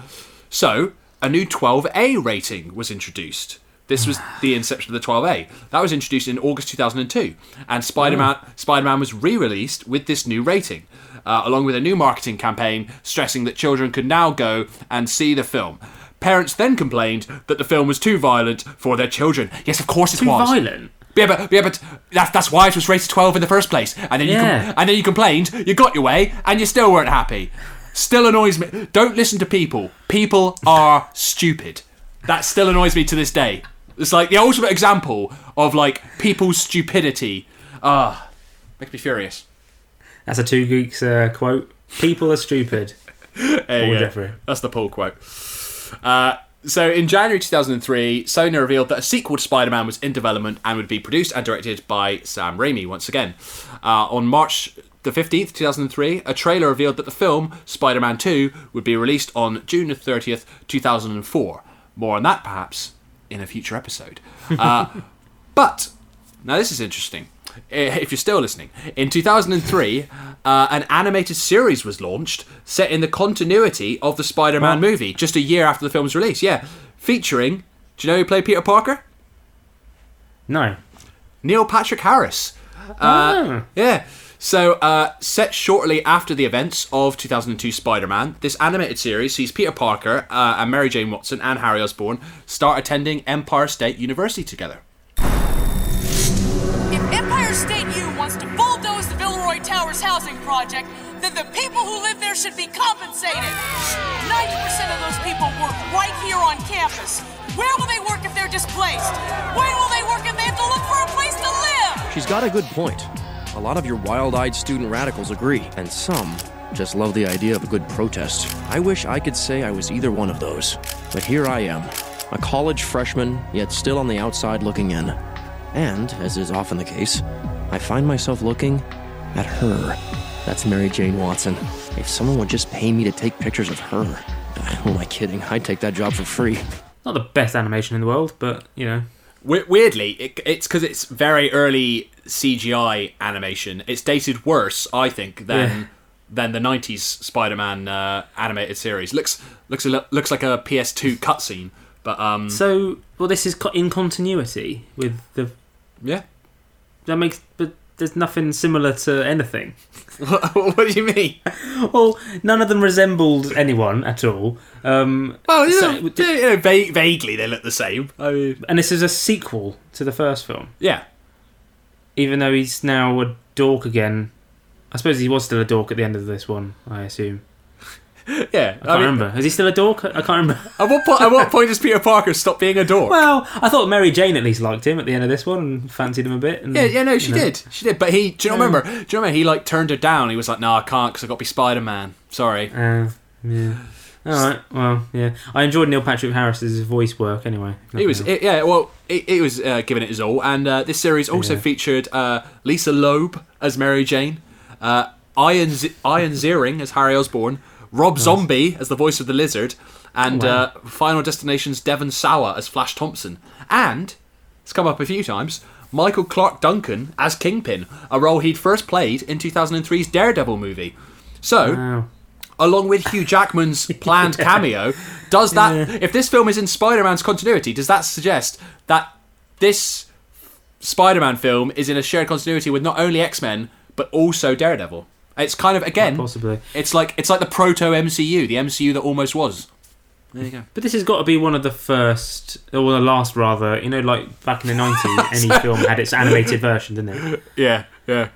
So, a new 12A rating was introduced. This was the inception of the 12A. That was introduced in August 2002, and Spider-Man Spider-Man was re-released with this new rating, uh, along with a new marketing campaign stressing that children could now go and see the film. Parents then complained that the film was too violent for their children. Yes, of course it Too was. violent? Yeah, but, yeah, but that's, that's why it was rated 12 in the first place. And then, you Yeah. com- and then you complained, you got your way, and you still weren't happy. Still annoys me. Don't listen to people. People are stupid. That still annoys me to this day. It's like the ultimate example of like people's stupidity. Ah, makes me furious. that's a Two Geeks uh, quote. People are stupid. [LAUGHS] Paul you. Jeffrey. That's the Paul quote. Uh, so in January 2003, Sony revealed that a sequel to Spider-Man was in development and would be produced and directed by Sam Raimi once again. Uh, on March the 15th, 2003, a trailer revealed that the film Spider-Man 2 would be released on June the 30th, 2004. More on that perhaps in a future episode. Uh, [LAUGHS] but now this is interesting. Eh, If you're still listening, in 2003, uh, an animated series was launched set in the continuity of the Spider-Man movie, just a year after the film's release. Yeah, featuring. Do you know who played Peter Parker? No. Neil Patrick Harris. Uh, Ah. Yeah. So, uh, set shortly after the events of 2002 Spider Man, this animated series sees Peter Parker uh, and Mary Jane Watson and Harry Osborn start attending Empire State University together. Wants to bulldoze the Villeroy Towers housing project, then the people who live there should be compensated. 90% of those people work right here on campus. Where will they work if they're displaced? Where will they work if they have to look for a place to live? She's got a good point. A lot of your wild eyed student radicals agree, and some just love the idea of a good protest. I wish I could say I was either one of those. But here I am, a college freshman, yet still on the outside looking in. And, as is often the case, I find myself looking at her. That's Mary Jane Watson. If someone would just pay me to take pictures of her. [SIGHS] Who am I kidding? I'd take that job for free. Not the best animation in the world, but you know. We- weirdly, it, it's because it's very early CGI animation. It's dated worse, I think, than Yeah. than the '90s Spider-Man uh, animated series. Looks looks a, looks like a PS2 cutscene But um, So, well, this is co- in continuity with the. Yeah. That makes, but there's nothing similar to anything. [LAUGHS] [LAUGHS] what do you mean? Well, none of them resembled anyone at all. Um, Well, you so- you know, va- vaguely they look the same. I mean, and this is a sequel to the first film. yeah. Even though he's now a dork again. I suppose he was still a dork at the end of this one, I assume. [LAUGHS] Yeah, I can't remember. Is he still a dork? I can't remember. At what point? At what [LAUGHS] point does Peter Parker stop being a dork? Well, I thought Mary Jane at least liked him at the end of this one and fancied him a bit. And, yeah, yeah, no, she you know. did, she did. But he, do you Yeah. remember? Do you remember? He like turned her down. He was like, "No, I can't because I got to be Spider Man. Sorry." Uh, yeah. All right. Well, yeah. I enjoyed Neil Patrick Harris's voice work anyway. He was, it, yeah. Well, it, it was uh, giving it his all, and uh, this series also Yeah. featured uh, Lisa Loeb as Mary Jane, uh, Ian Z- Ian Ziering as Harry Osborn, Rob Zombie as the voice of the Lizard, and Oh, wow. uh, Final Destination's Devon Sawa as Flash Thompson, and it's come up a few times. Michael Clarke Duncan as Kingpin, a role he'd first played in 2003's Daredevil movie. So, Wow. along with Hugh Jackman's [LAUGHS] planned cameo, does that if this film is in Spider-Man's continuity, does that suggest that this Spider-Man film is in a shared continuity with not only X-Men but also Daredevil? It's kind of again, possibly. It's like it's like the proto MCU, the MCU that almost was. There you go. But this has got to be one of the first, or the last rather. You know, like back in the nineties, [LAUGHS] any film had its animated version, didn't it? Yeah, yeah.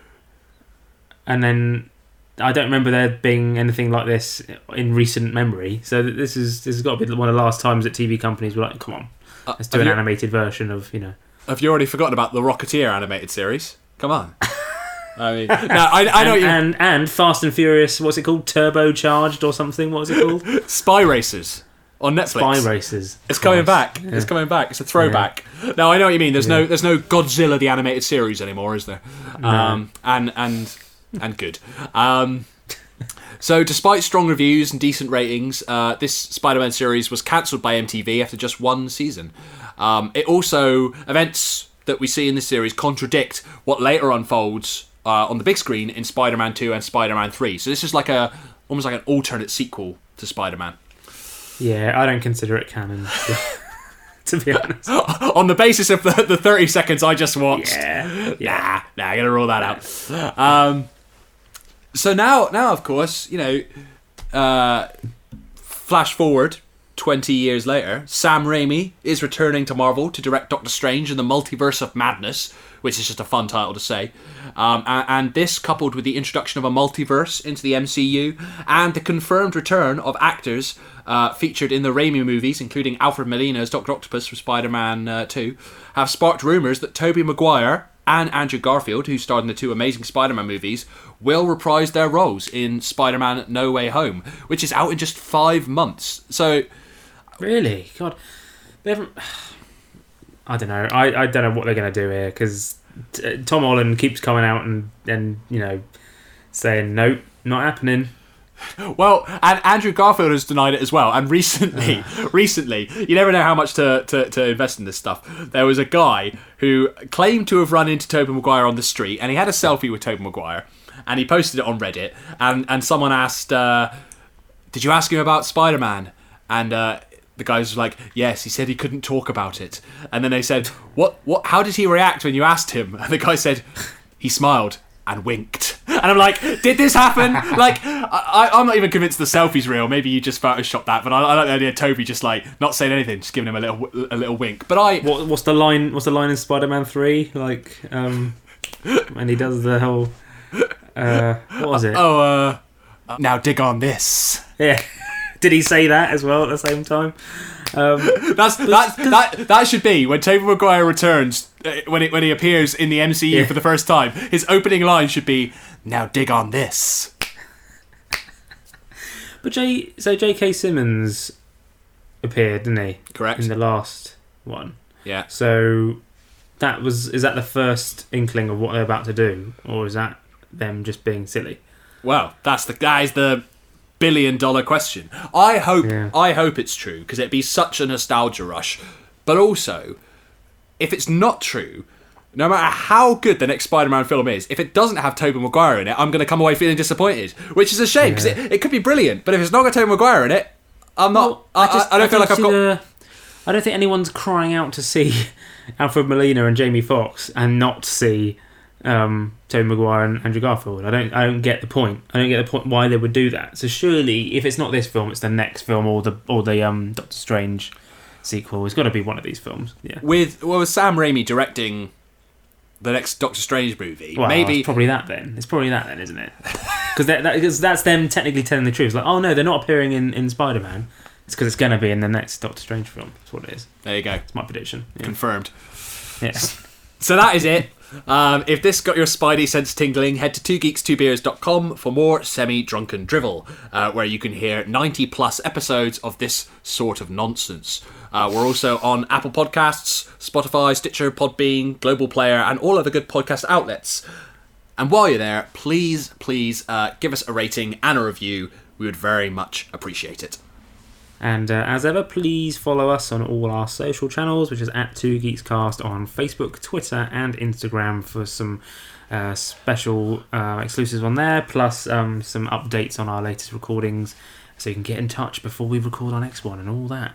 And then I don't remember there being anything like this in recent memory. So this is this has got to be one of the last times that TV companies were like, "Come on, uh, let's do have an you- animated version of you know." Have you already forgotten about the Rocketeer animated series? Come on. I mean, [LAUGHS] no, I, I know and, you. and and Fast and Furious. What's it called? Turbocharged or something? What was it called? [LAUGHS] Spy Racers on Netflix. Spy Races. It's coming back. Yeah. It's coming back. It's a throwback. Now I know what you mean. There's no there's no Godzilla the animated series anymore, is there? No. Um, and and and good. Um, so despite strong reviews and decent ratings, uh, this Spider-Man series was cancelled by MTV after just one season. Um, it also events that we see in this series contradict what later unfolds uh, on the big screen in Spider-Man 2 and Spider-Man 3. So this is like a almost like an alternate sequel to Spider-Man. Yeah, I don't consider it canon. [LAUGHS] to be [LAUGHS] honest. on the basis of the, the 30 seconds I just watched. Yeah. Nah, nah, I gotta rule that out. Um, so now, now of course, you know, uh, flash forward 20 years later, Sam Raimi is returning to Marvel to direct Doctor Strange in the Multiverse of Madness, which is just a fun title to say. Um, and, and this, coupled with the introduction of a multiverse into the MCU and the confirmed return of actors uh, featured in the Raimi movies, including Alfred Molina as Doctor Octopus from Spider Man uh, 2, have sparked rumours that Tobey Maguire and Andrew Garfield, who starred in the two Amazing Spider Man movies, will reprise their roles in Spider Man No Way Home, which is out in just five months. So. Really? God, they haven't. I don't know. I, I don't know what they're going to do here because t- Tom Holland keeps coming out and and you know saying nope, not happening. Well, and Andrew Garfield has denied it as well. And recently, [LAUGHS] recently, you never know how much to, to, to invest in this stuff. There was a guy who claimed to have run into Tobey Maguire on the street, and he had a selfie with Tobey Maguire, and he posted it on Reddit. And and someone asked, uh, "Did you ask him about Spider Man?" And uh, the guy was like, "Yes." He said he couldn't talk about it. And then they said, "What? What? How did he react when you asked him?" And the guy said, "He smiled." And winked, and I'm like, "Did this happen?" [LAUGHS] Like, I, I- I'm not even convinced the selfie's real. Maybe you just photoshopped that, but I, I like the idea of Tobey just like not saying anything, just giving him a little a little wink. But I, What, what's the line? What's the line in Spider Man Three? Like, um, [LAUGHS] when he does the whole. Uh, what was it? Oh, uh, now dig on this. Yeah. [LAUGHS] Did he say that as well at the same time? Um, [LAUGHS] That's that that that should be when Tobey Maguire returns uh, when it when he appears in the MCU Yeah. for the first time. His opening line should be, "Now dig on this." But J so J.K. Simmons appeared, didn't he? Correct. In the last one. Yeah. So that was is that the first inkling of what they're about to do, or is that them just being silly? Well, that's the is the billion dollar question. I hope I hope it's true because it'd be such a nostalgia rush. But also, if it's not true, no matter how good the next Spider-Man film is, if it doesn't have Tobey Maguire in it, I'm going to come away feeling disappointed, which is a shame because Yeah. it, it could be brilliant. But if it's not got Tobey Maguire in it, I'm not. I, I, just- I don't I feel like I've see got. I don't think anyone's crying out to see [LAUGHS] Alfred Molina and Jamie Foxx and not see um, Tobey Maguire and Andrew Garfield. I don't. I don't get the point. I don't get the point why they would do that. So surely, if it's not this film, it's the next film or the or the um, Doctor Strange sequel. It's got to be one of these films. Yeah. With well, with Sam Raimi directing the next Doctor Strange movie, Well, maybe it's probably that then. It's probably that then, isn't it? [LAUGHS] Because that, that's them technically telling the truth. Like, oh no, they're not appearing in, in Spider Man. It's because it's going to be in the next Doctor Strange film. That's what it is. There you go. It's my prediction. Yeah. confirmed. Yes. So that is it. Um, if this got your spidey sense tingling, head to 2geeks2beers.com for more semi-drunken drivel, uh, where you can hear 90 plus episodes of this sort of nonsense. Uh, we're also on Apple Podcasts, Spotify, Stitcher, Podbean, Global Player, and all other good podcast outlets. And while you're there, please, please uh, give us a rating and a review. We would very much appreciate it. And uh, as ever, please follow us on all our social channels, which is at Two Geeks Cast on Facebook, Twitter, and Instagram for some uh, special uh, exclusives on there, plus um, some updates on our latest recordings, so you can get in touch before we record our next one and all that.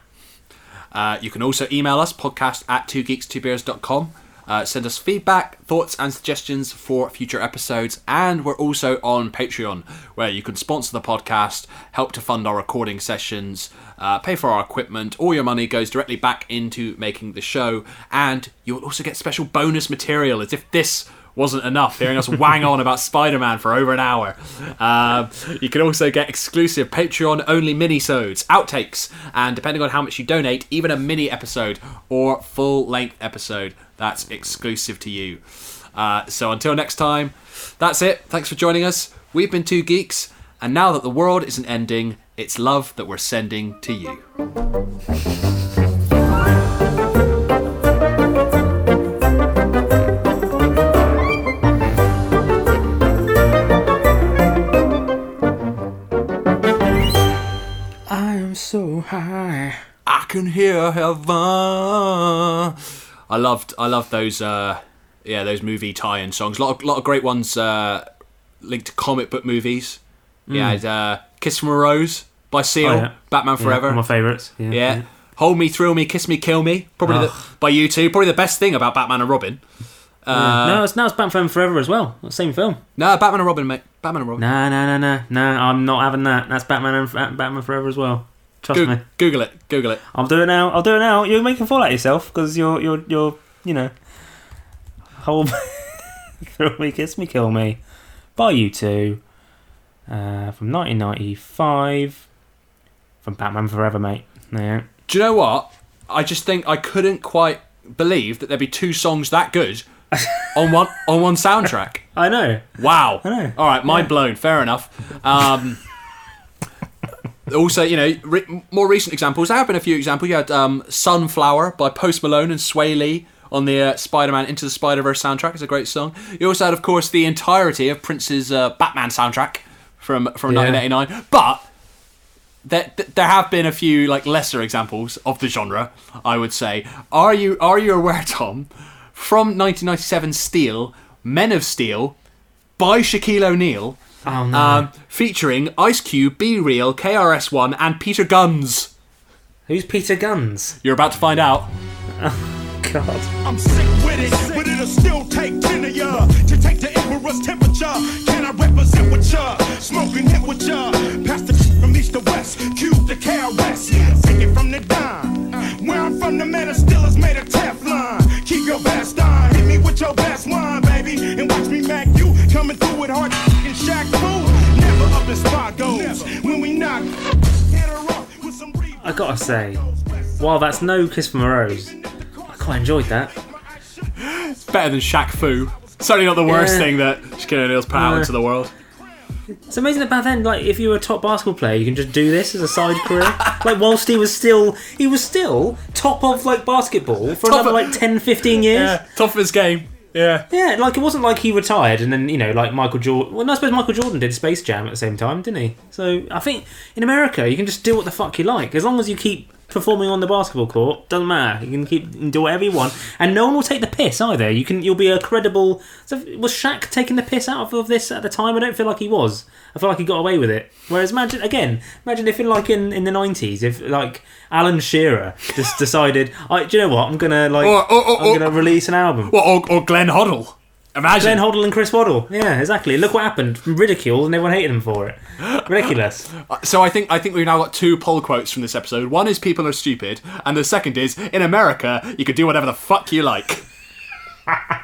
Uh, you can also email us, podcast at 2geeks2beers.com. Uh, send us feedback, thoughts, and suggestions for future episodes. And we're also on Patreon, where you can sponsor the podcast, help to fund our recording sessions, uh, pay for our equipment. All your money goes directly back into making the show. And you'll also get special bonus material as if this wasn't enough, hearing us wang on about Spider Man for over an hour. Um, you can also get exclusive Patreon only mini-sodes, outtakes, and depending on how much you donate, even a mini episode or full length episode that's exclusive to you. Uh, so until next time, that's it. Thanks for joining us. We've been two geeks, and now that the world isn't ending, it's love that we're sending to you. So high. I can hear heaven. I loved, I loved those, uh, yeah, those movie tie-in songs. A lot of, lot of great ones uh, linked to comic book movies. Yeah, Mm. uh, "Kiss from a Rose" by Seal, Oh, yeah. Batman Forever. one of my favourites. Yeah, Yeah. yeah. "Hold Me, Thrill Me, Kiss Me, Kill Me," probably the, by U2. Probably the best thing about Batman and Robin. Yeah. Uh, no, it's now it's Batman Forever as well. Same film. no, Batman and Robin, mate. Batman and Robin. No, no, no, no, no. I'm not having that. That's Batman and Batman Forever as well. Trust Goog- me. Google it. Google it. I'll do it now. I'll do it now. You're making a fool out of yourself because you're, you're, you're, you know, hold thrill me, kiss me, kill me, by U2, uh, from 1995, from Batman Forever, mate. Yeah. Do you know what? I just think I couldn't quite believe that there'd be two songs that good on one on one soundtrack. [LAUGHS] I know. Wow. I know. All right, mind blown. Fair enough. Um, also, you know, re- more recent examples. There have been a few examples. You had um, "Sunflower" by Post Malone and Swae Lee on the uh, Spider-Man Into the Spider-Verse soundtrack. It's a great song. You also had, of course, the entirety of Prince's uh, Batman soundtrack from from Yeah. 1989. But there, there have been a few like lesser examples of the genre. I would say. Are you are you aware, Tom? From 1997, Steel, Men of Steel, by Shaquille O'Neal, Oh, no. um, featuring Ice Cube, B-Real, KRS One, and Peter Gunz. Who's Peter Gunz? You're about to find out. God. I'm sick with it, but it'll still take 10 of ya to take the emperor's temperature. Can I represent with ya? Smoking hit with ya. Pass the from east to west, cube to KRS. Take it from the dime. Where I'm from, the man of still is made of Teflon. Keep your best on, hit me with your best one, baby. And watch me mac you coming through with hard and Shaq Fu. Never up in spot goes when we knock. Hit her off with some I gotta say, while that's no Kiss from a Rose, I quite enjoyed that. It's better than Shaq Fu. Certainly not the worst Yeah. thing that Shaquille O'Neal's put out No. into the world. It's amazing that back then, like, if you were a top basketball player, you can just do this as a side career. [LAUGHS] like, whilst he was still, he was still top of like basketball for Top another of- like 10, 15 years. Yeah, top of his game. Yeah. Yeah, like it wasn't like he retired and then you know, like Michael Jordan. Well, I suppose Michael Jordan did Space Jam at the same time, didn't he? So I think in America you can just do what the fuck you like as long as you keep performing on the basketball court. Doesn't matter. You can keep you can do whatever you want, and no one will take the piss either. You can. You'll be a credible. So was Shaq taking the piss out of, of this at the time? I don't feel like he was. I feel like he got away with it. Whereas imagine again, imagine if in like in, in the nineties, if like Alan Shearer just [LAUGHS] decided, I, do you know what? I'm gonna like Or- or- or- I'm gonna release an album. Or, or Glenn Hoddle. Imagine. Glenn Hoddle and Chris Waddle. Yeah, exactly. Look what happened. Ridiculed, and everyone hated him for it. Ridiculous. [LAUGHS] Uh, so I think I think we've now got two poll quotes from this episode. One is "People are stupid," and the second is "In America, you can do whatever the fuck you like." [LAUGHS]